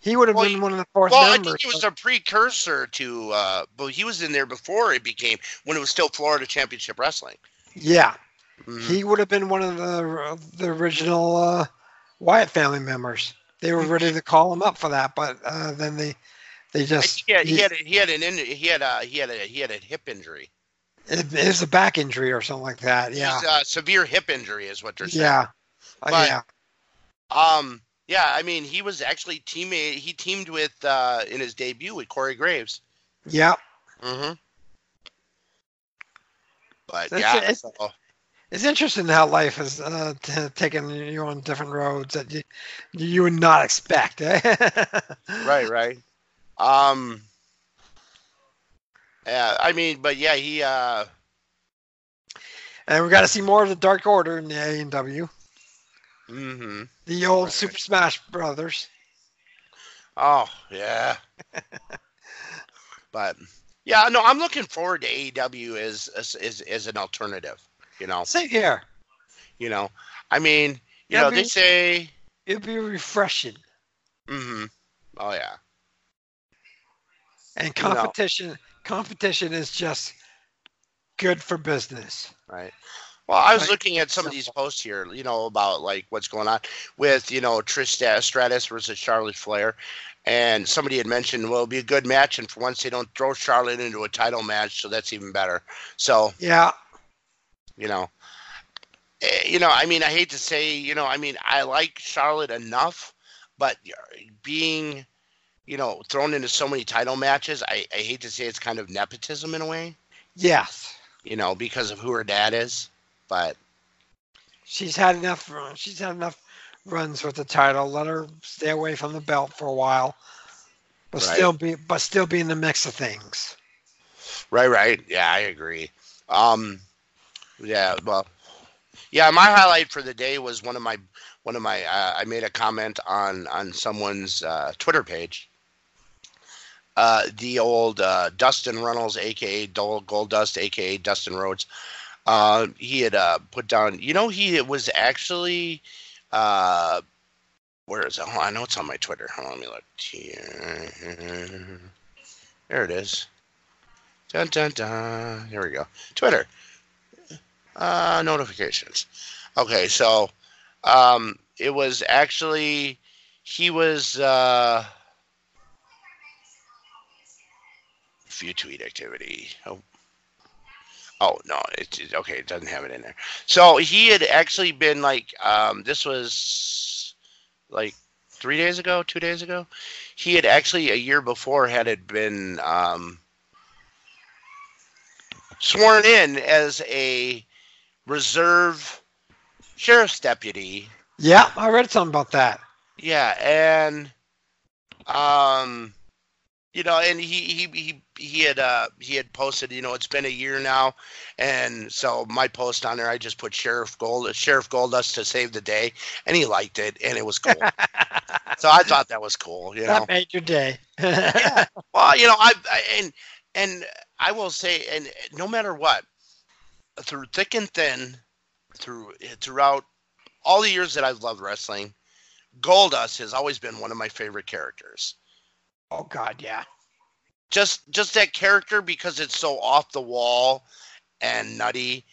he would have well, been one of the fourth well, I think he was but- a precursor to, uh, but he was in there before it became when it was still Florida Championship Wrestling. yeah, Mhm. he would have been one of the the original uh, Wyatt family members. They were ready to call him up for that, but uh, then they they just think he had, he had he had an he had a he had a he had a hip injury. it, was a back injury or something like that. Yeah, He's, uh, severe hip injury is what they're saying. yeah, Uh, But- yeah. Um. Yeah. I mean, he was actually teammate. He teamed with uh, in his debut with Corey Graves. Yeah, Mm-hmm. But That's yeah. it. so- it's interesting how life has uh, t- taken you on different roads that you you would not expect. Eh? right. Right. Um. Yeah. I mean, but yeah, he. uh And we got to see more of the Dark Order in the AEW. Mm-hmm. The old Right. Super Smash Brothers. Oh yeah. but yeah, no, I'm looking forward to AEW as as as, as an alternative. You know, Same here. you know. I mean, you Yeah, know, I they say. It'd be refreshing. Mm-hmm. Oh yeah. And You know. competition competition is just good for business. Right. Well, I was Right. looking at some of these posts here, you know, about like what's going on with, you know, Trish Stratus versus Charlotte Flair. And somebody had mentioned, well, it'll be a good match. And for once, they don't throw Charlotte into a title match. So that's even better. So, Yeah. You know, eh, you know, I mean, I hate to say, you know, I mean, I like Charlotte enough, but being, you know, thrown into so many title matches, I, I hate to say it's kind of nepotism in a way, Yes. you know, because of who her dad is. But She's had enough she's had enough runs with the title. Let her stay away from the belt for a while. But Right. still be but still be in the mix of things. Right, right. Yeah, I agree. Um, yeah, well, yeah. My highlight for the day was one of my one of my. Uh, I made a comment on on someone's uh, Twitter page. Uh, the old uh, Dustin Runnels, aka Gold Dust, aka Dustin Rhodes. Uh, he had uh, put down. You know, he was actually. Uh, where is it? On, I know it's on my Twitter. Hold on, let me look here. There it is. Dun dun dun. Here we go. Twitter. Uh, notifications. Okay, so um, it was actually he was uh, view tweet activity. Oh, oh no, it's it, okay. It doesn't have it in there. So he had actually been like, um, this was like three days ago, two days ago. He had actually a year before had it been um, sworn in as a reserve sheriff's deputy Yeah, I read something about that. yeah, and um, you know, and he he he he had uh he had posted, you know, it's been a year now, and so my post on there, I just put Sheriff Gold, Sheriff Goldust to save the day, and he liked it, and it was cool. so I thought that was cool, you know. That made your day. yeah. Well, you know, I, I and and I will say, and no matter what, through thick and thin, through throughout all the years that I've loved wrestling, Goldust has always been one of my favorite characters. oh God, yeah. Just just that character because it's so off the wall and nutty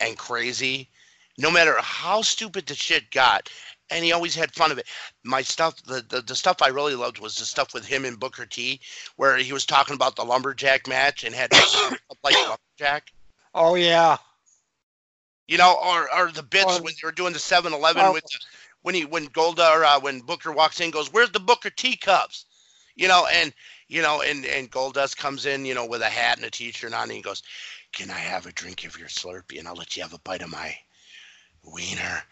and crazy. No matter how stupid the shit got, and he always had fun of it. My stuff, the, the, the stuff I really loved was the stuff with him and Booker T, where he was talking about the lumberjack match and had like lumberjack. Oh yeah. You know, or or the bits Or- when they were doing the 7-Eleven Oh. with the, when he when Golda or uh, when Booker walks in, goes, "Where's the Booker T cups?" You know, and you know, and and Goldust comes in, you know, with a hat and a t-shirt on, and he goes, "Can I have a drink of your Slurpee, and I'll let you have a bite of my wiener?"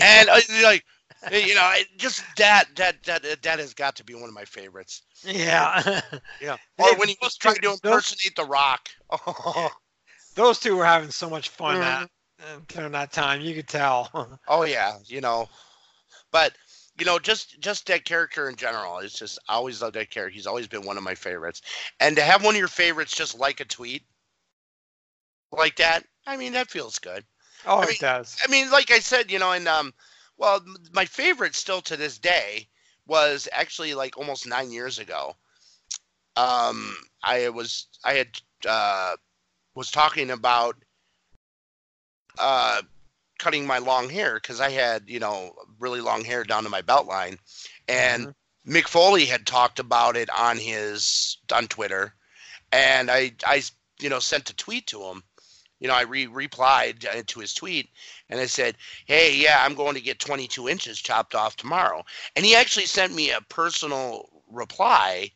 And uh, like, you know, it- just that that that that has got to be one of my favorites. Yeah. Yeah. Or when he was trying to impersonate The Rock. Oh, Those two were having so much fun Mhm. that uh, during that time. You could tell. oh yeah, you know, but you know, just just that character in general. It's just I always loved that character. He's always been one of my favorites. And to have one of your favorites just like a tweet like that, I mean, that feels good. oh, I it does. I mean, like I said, you know, and um, well, my favorite still to this day was actually like almost nine years ago. Um, I was I had uh was talking about uh cutting my long hair because I had you know really long hair down to my belt line, and Mick Foley had talked about it on his on Twitter, and I I you know sent a tweet to him. You know, I re replied uh, to his tweet and I said, "Hey, yeah, I'm going to get 22 inches chopped off tomorrow." And he actually sent me a personal reply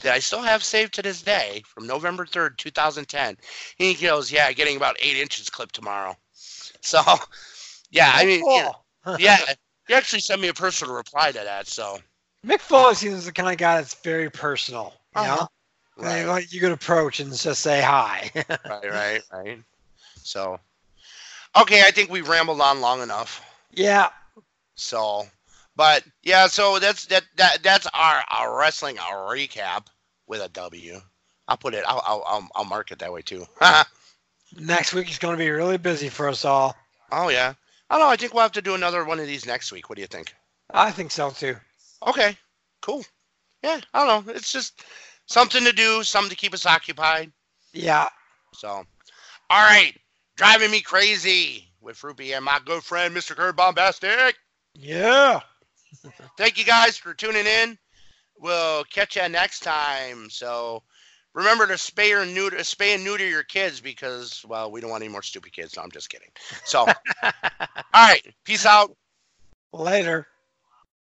that I still have saved to this day from November 3rd, 2010. He goes, "Yeah, getting about eight inches clipped tomorrow." So, yeah, I mean, you know, yeah, he actually sent me a personal reply to that. So, Mick Foley seems the kind of guy that's very personal. You Uh-huh. know, right, like you could approach and just say hi. right, right, right. So, okay, I think we rambled on long enough. yeah. So, but yeah, so that's that that that's our our wrestling recap with a W. I'll put it. I'll I'll I'll, I'll mark it that way too. Next week is going to be really busy for us all. oh yeah. I don't know. I think we'll have to do another one of these next week. What do you think? I think so too. Okay. Cool. Yeah. I don't know. It's just something to do, something to keep us occupied. Yeah. So, all right. Driving me crazy with Ruby and my good friend Mr. Kurt Bombastic. Yeah. Thank you guys for tuning in. We'll catch you next time. So remember to spay or neuter, spay and neuter your kids because well, we don't want any more stupid kids. No, I'm just kidding. So, all right, peace out. Later.